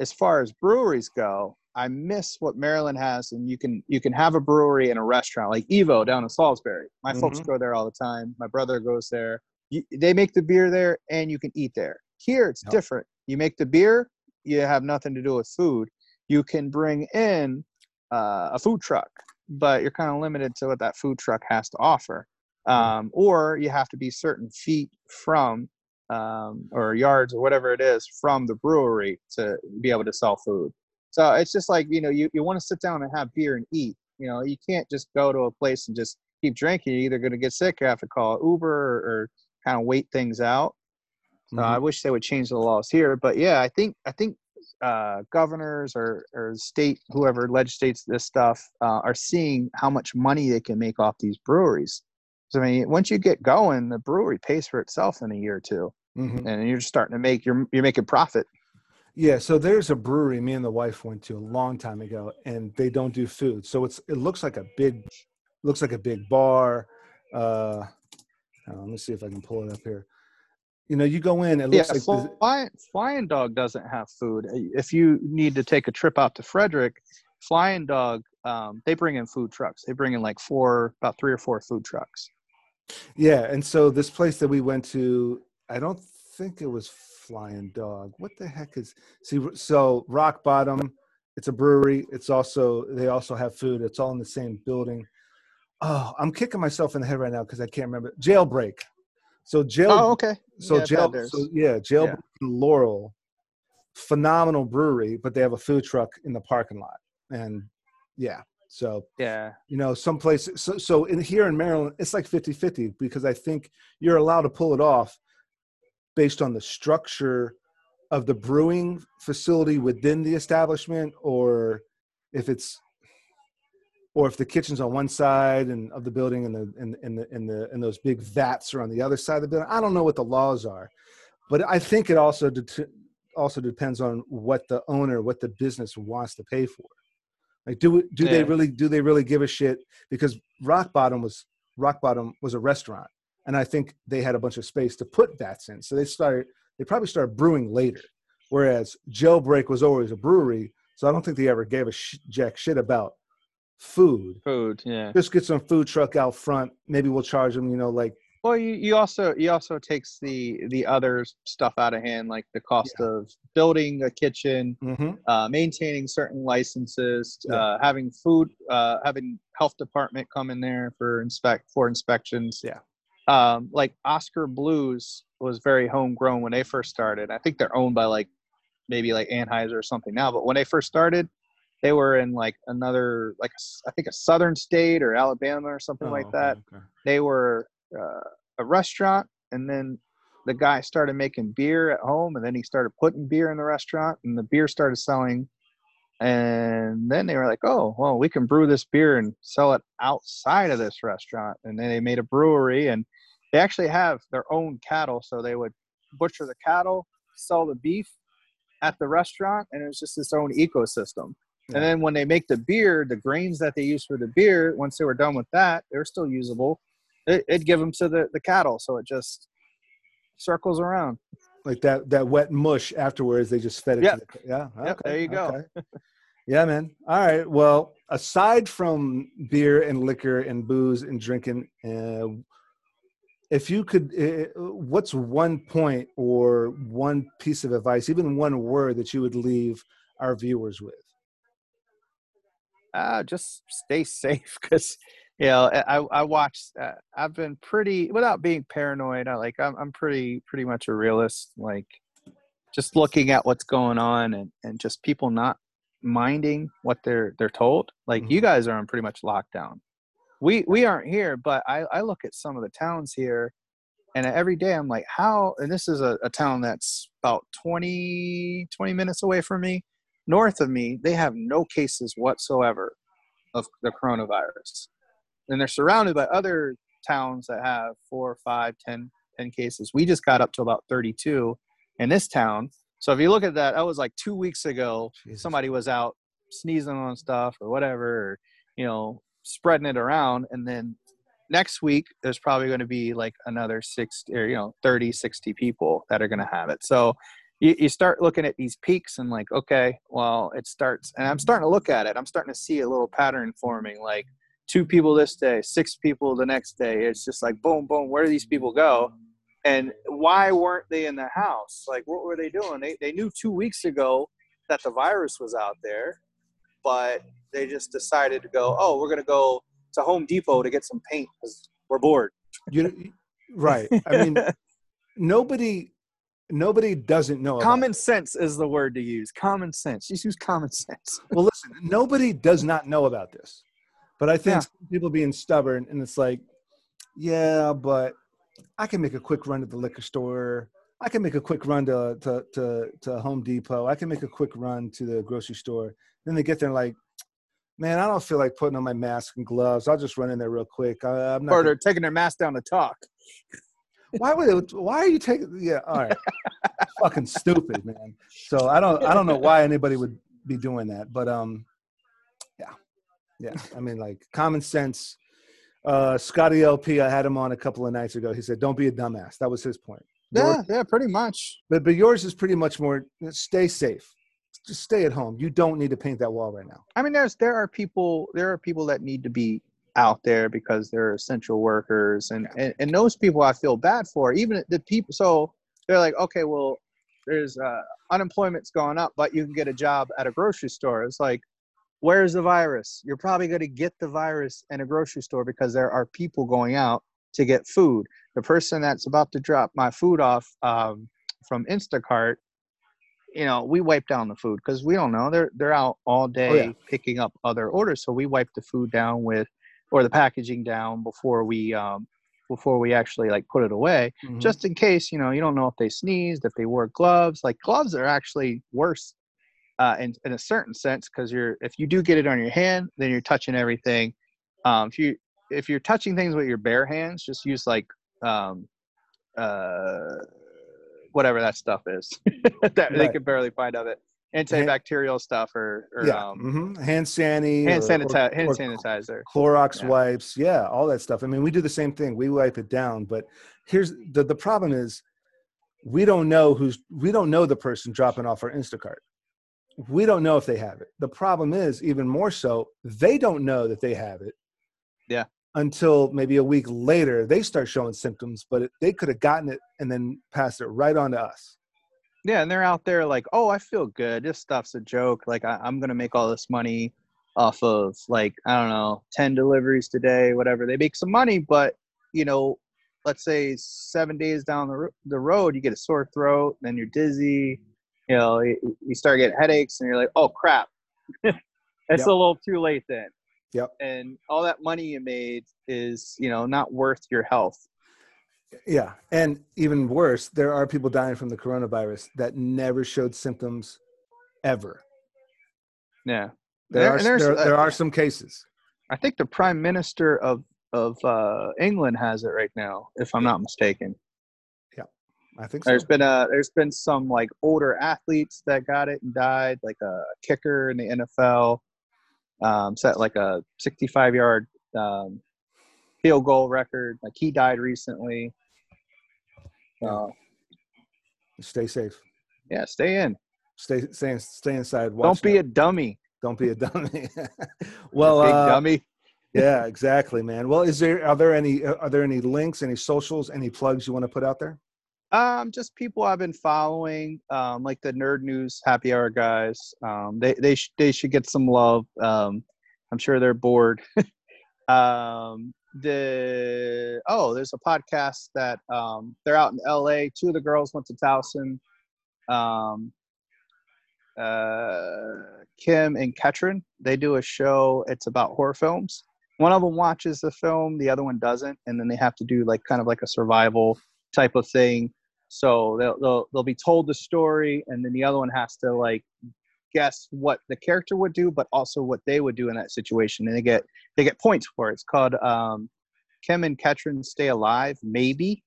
S1: as far as breweries go, I miss what Maryland has, and you can you can have a brewery and a restaurant like Evo down in Salisbury. My folks
S2: Mhm.
S1: go there all the time. My brother goes there. You, they make the beer there, and you can eat there. Here it's
S2: Yep.
S1: different. You make the beer, you have nothing to do with food. You can bring in uh, a food truck, but you're kind of limited to what that food truck has to offer. Um, or you have to be certain feet from um, or yards or whatever it is from the brewery to be able to sell food. So it's just like you know you, you want to sit down and have beer and eat. You know you can't just go to a place and just keep drinking. You're either going to get sick or have to call Uber or, or kind of wait things out. So
S2: Mhm.
S1: I wish they would change the laws here. But yeah, I think I think uh, governors or or state whoever legislates this stuff uh, are seeing how much money they can make off these breweries. So I mean, once you get going, the brewery pays for itself in a year or two,
S2: Mhm.
S1: and you're starting to make you're you're making profit.
S2: Yeah, so there's a brewery me and the wife went to a long time ago, and they don't do food. So it's it looks like a big, looks like a big bar. Uh, Uh, let me see if I can pull it up here. You know, you go in. It looks
S1: yeah,
S2: like this-
S1: flying, flying dog doesn't have food. If you need to take a trip out to Frederick, flying dog, um, they bring in food trucks. They bring in like four, about three or four food trucks.
S2: Yeah, and so this place that we went to, I don't think it was Flying Dog. What the heck is see? So Rock Bottom, it's a brewery. It's also they also have food. It's all in the same building. Oh, I'm kicking myself in the head right now because I can't remember. Jailbreak. So jail.
S1: Oh, okay.
S2: So
S1: Yeah,
S2: jail. So yeah, jail. in Laurel. Phenomenal brewery, but they have a food truck in the parking lot, and yeah. So
S1: Yeah.
S2: you know some places so, so in here in maryland it's like 50-50 because i think you're allowed to pull it off based on the structure of the brewing facility within the establishment or if it's or if the kitchen's on one side and of the building and the and, and the and the and those big vats are on the other side of the building i don't know what the laws are but i think it also det- also depends on what the owner what the business wants to pay for like, do do they really do they really give a shit? Because Rock Bottom was Rock Bottom was a restaurant, and I think they had a bunch of space to put vats in. So they started they probably started brewing later. Whereas Jailbreak was always a brewery, so I don't think they ever gave a sh- jack shit about food.
S1: Food. Yeah.
S2: Just get some food truck out front. Maybe we'll charge them. You know, like
S1: Well, you, you also you also takes the the other stuff out of hand, like the cost of building a kitchen,
S2: mhm.
S1: uh, maintaining certain licenses,
S2: Yeah.
S1: uh, having food, uh, having health department come in there for inspect for inspections.
S2: Yeah.
S1: Um, like Oskar Blues was very homegrown when they first started. I think they're owned by like maybe like Anheuser or something now, but when they first started, they were in like another like I think a southern state or Alabama or something
S2: Oh,
S1: like
S2: okay,
S1: that.
S2: okay.
S1: they were uh, a restaurant and then the guy started making beer at home and then he started putting beer in the restaurant and the beer started selling. And then they were like oh well we can brew this beer and sell it outside of this restaurant. And then they made a brewery and they actually have their own cattle so they would butcher the cattle sell the beef at the restaurant and it was just its own ecosystem
S2: Yeah.
S1: and then when they make the beer the grains that they use for the beer once they were done with that they're still usable it, it'd give them to the, the cattle so it just circles around
S2: like that that wet mush afterwards they just fed it
S1: Yep.
S2: to the, yeah
S1: Yep, there you go.
S2: okay. yeah man all right well aside from beer and liquor and booze and drinking uh, if you could uh, what's one point or one piece of advice even one word that you would leave our viewers with
S1: uh, just stay safe because you know I I watched uh, I've been pretty without being paranoid I like I'm I'm pretty pretty much a realist like just looking at what's going on and and just people not minding what they're they're told. Like you
S2: Mhm.
S1: guys are on pretty much lockdown. We we aren't here but I I look at some of the towns here and every day I'm like how and this is a, a town that's about 20 20 minutes away from me north of me, they have no cases whatsoever of the coronavirus. And they're surrounded by other towns that have four, five, 10, 10 cases. We just got up to about 32 in this town. So if you look at that, that was like two weeks ago.
S2: Jesus.
S1: Somebody was out sneezing on stuff or whatever, or, you know, spreading it around. And then next week, there's probably going to be like another six or, you know, 30, 60 people that are going to have it. So you, you start looking at these peaks and like okay well it starts and i'm starting to look at it i'm starting to see a little pattern forming like two people this day six people the next day it's just like boom boom where do these people go? And why weren't they in the house? Like what were they doing? They, they knew two weeks ago that the virus was out there but they just decided to go oh we're going to go to home depot to get some paint because we're bored.
S2: You right i mean nobody nobody doesn't know about
S1: common sense is the word to use. Common sense. Just use common sense.
S2: Well listen nobody does not know about this but i think
S1: Yeah.
S2: people being stubborn and it's like yeah but i can make a quick run to the liquor store. I can make a quick run to to to, to home depot. I can make a quick run to the grocery store. Then they get there like man i don't feel like putting on my mask and gloves. I'll just run in there real quick. I, i'm not
S1: or
S2: gonna-
S1: they're taking their mask down to talk
S2: why would it, why are you taking yeah all right fucking stupid man so i don't i don't know why anybody would be doing that but um yeah yeah i mean like common sense uh, Scotty LP, I had him on a couple of nights ago. He said, "Don't be a dumbass." That was his point.
S1: Yeah,
S2: Yours-
S1: yeah, pretty much.
S2: but but yours is pretty much more. Stay safe. Just stay at home. You don't need to paint that wall right now.
S1: I mean, there's there are people there are people that need to be out there because they're essential workers, and and, and those people I feel bad for. Even the people, so they're like, okay, well, there's uh, unemployment's going up, but you can get a job at a grocery store. It's like, where's the virus? You're probably going to get the virus in a grocery store because there are people going out to get food. The person that's about to drop my food off um, from Instacart you know, we wipe down the food because we don't know they're they're out all day
S2: yeah.
S1: picking up other orders. So we wipe the food down with, or the packaging down before we um, before we actually like put it away,
S2: Mhm.
S1: just in case you know you don't know if they sneezed, if they wore gloves. Like gloves are actually worse uh, in in a certain sense because you're if you do get it on your hand, then you're touching everything. Um, if you if you're touching things with your bare hands, just use like um, uh, whatever that stuff is that they
S2: Right.
S1: can barely find of it antibacterial stuff or, or
S2: yeah,
S1: um,
S2: mhm. hand sanitizer,
S1: hand,
S2: or-
S1: hand sanitizer.
S2: Clorox
S1: Yeah.
S2: wipes, yeah, all that stuff. I mean, we do the same thing. We wipe it down, but here's the the problem is we don't know who's we don't know the person dropping off our Instacart. We don't know if they have it. The problem is even more so, they don't know that they have it.
S1: Yeah.
S2: Until maybe a week later, they start showing symptoms, but it, they could have gotten it and then passed it right on to us.
S1: Yeah, and they're out there like, oh, I feel good. This stuff's a joke. Like I, I'm gonna make all this money off of like I don't know, ten deliveries today, whatever. They make some money, but you know, let's say seven days down the ro- the road, you get a sore throat, then you're dizzy. You know, you, you start getting headaches, and you're like, oh crap, it's
S2: Yep.
S1: a little too late then.
S2: Yep.
S1: And all that money you made is, you know, not worth your health.
S2: Yeah. And even worse, there are people dying from the coronavirus that never showed symptoms ever.
S1: Yeah.
S2: There,
S1: There-
S2: are,
S1: and
S2: there,
S1: uh,
S2: there are some cases.
S1: I think the prime minister of of uh, England has it right now, if I'm not mistaken.
S2: Yeah, I think so.
S1: There's been a there's been some like older athletes that got it and died, like a kicker in the NFL, um, set like a 65 yard um, field goal record. Like he died recently. Uh,
S2: Stay safe.
S1: yeah, stay in.
S2: Stay stay, stay inside.
S1: Don't be a dummy.
S2: don't be a dummy. well,
S1: big
S2: uh,
S1: dummy.
S2: yeah, exactly, man. Well, is there are there any are there any links, any socials, any plugs you want to put out there?
S1: Um, just people I've been following, um, like the Nerd News Happy Hour guys. Um, they they sh- they should get some love. Um, I'm sure they're bored. um, the oh, there's a podcast that um, they're out in L.A. Two of the girls went to Towson. Um, uh, Kim and Ketrin. They do a show. It's about horror films. One of them watches the film, the other one doesn't, and then they have to do like kind of like a survival type of thing. So they'll, they'll they'll be told the story, and then the other one has to like guess what the character would do, but also what they would do in that situation, and they get they get points for it. It's called um, Kim and Ketrin Stay Alive, maybe,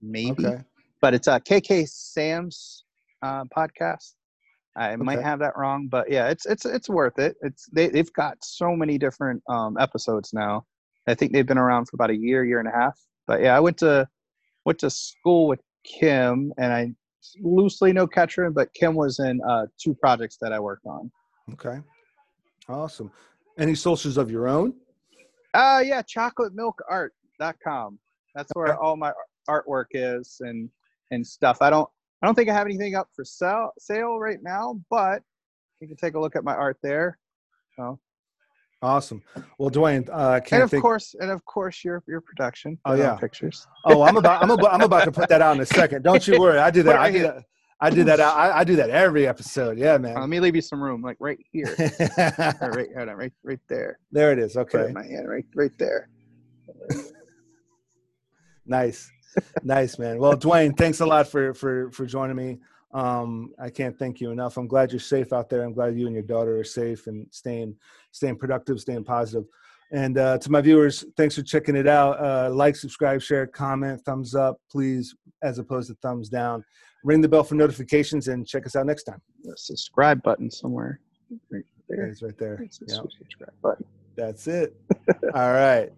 S1: maybe,
S2: Okay.
S1: but it's a KK Sam's uh, podcast. I might have that wrong, but yeah, it's it's it's worth it. It's they they've got so many different um, episodes now. I think they've been around for about a year, year and a half. But yeah, I went to went to school with Kim, and I loosely know Ketrin, but Kim was in uh, two projects that I worked on.
S2: Okay. Awesome. Any socials of your own?
S1: Uh yeah, chocolatemiljart.com. That's where
S2: Okay.
S1: all my artwork is and and stuff. I don't I don't think I have anything up for sale sale right now, but you can take a look at my art there. So,
S2: Awesome. Well, Dwayne, uh,
S1: and of
S2: think.
S1: course, and of course, your your production.
S2: Oh, yeah.
S1: pictures.
S2: Oh, I'm about I'm about I'm about to put that out in a second. Don't you worry. I do that. I do that. I do that. I, I do that every episode. Yeah,
S1: Uh,
S2: man.
S1: let me leave you some room, like right here, right, hold on, right, right there.
S2: there it is. Okay.
S1: in my hand, right, right there.
S2: Nice, nice, man. Well, Dwayne, thanks a lot for for for joining me. Um, I can't thank you enough. I'm glad you're safe out there. I'm glad you and your daughter are safe and staying staying productive, staying positive. And uh, to my viewers, thanks for checking it out. Uh, like, subscribe, share, comment, thumbs up, please, as opposed to thumbs down. Ring the bell for notifications and check us out next time.
S1: The subscribe button somewhere, right there.
S2: It's right there.
S1: It's
S2: Yeah,
S1: subscribe button.
S2: that's it. All right.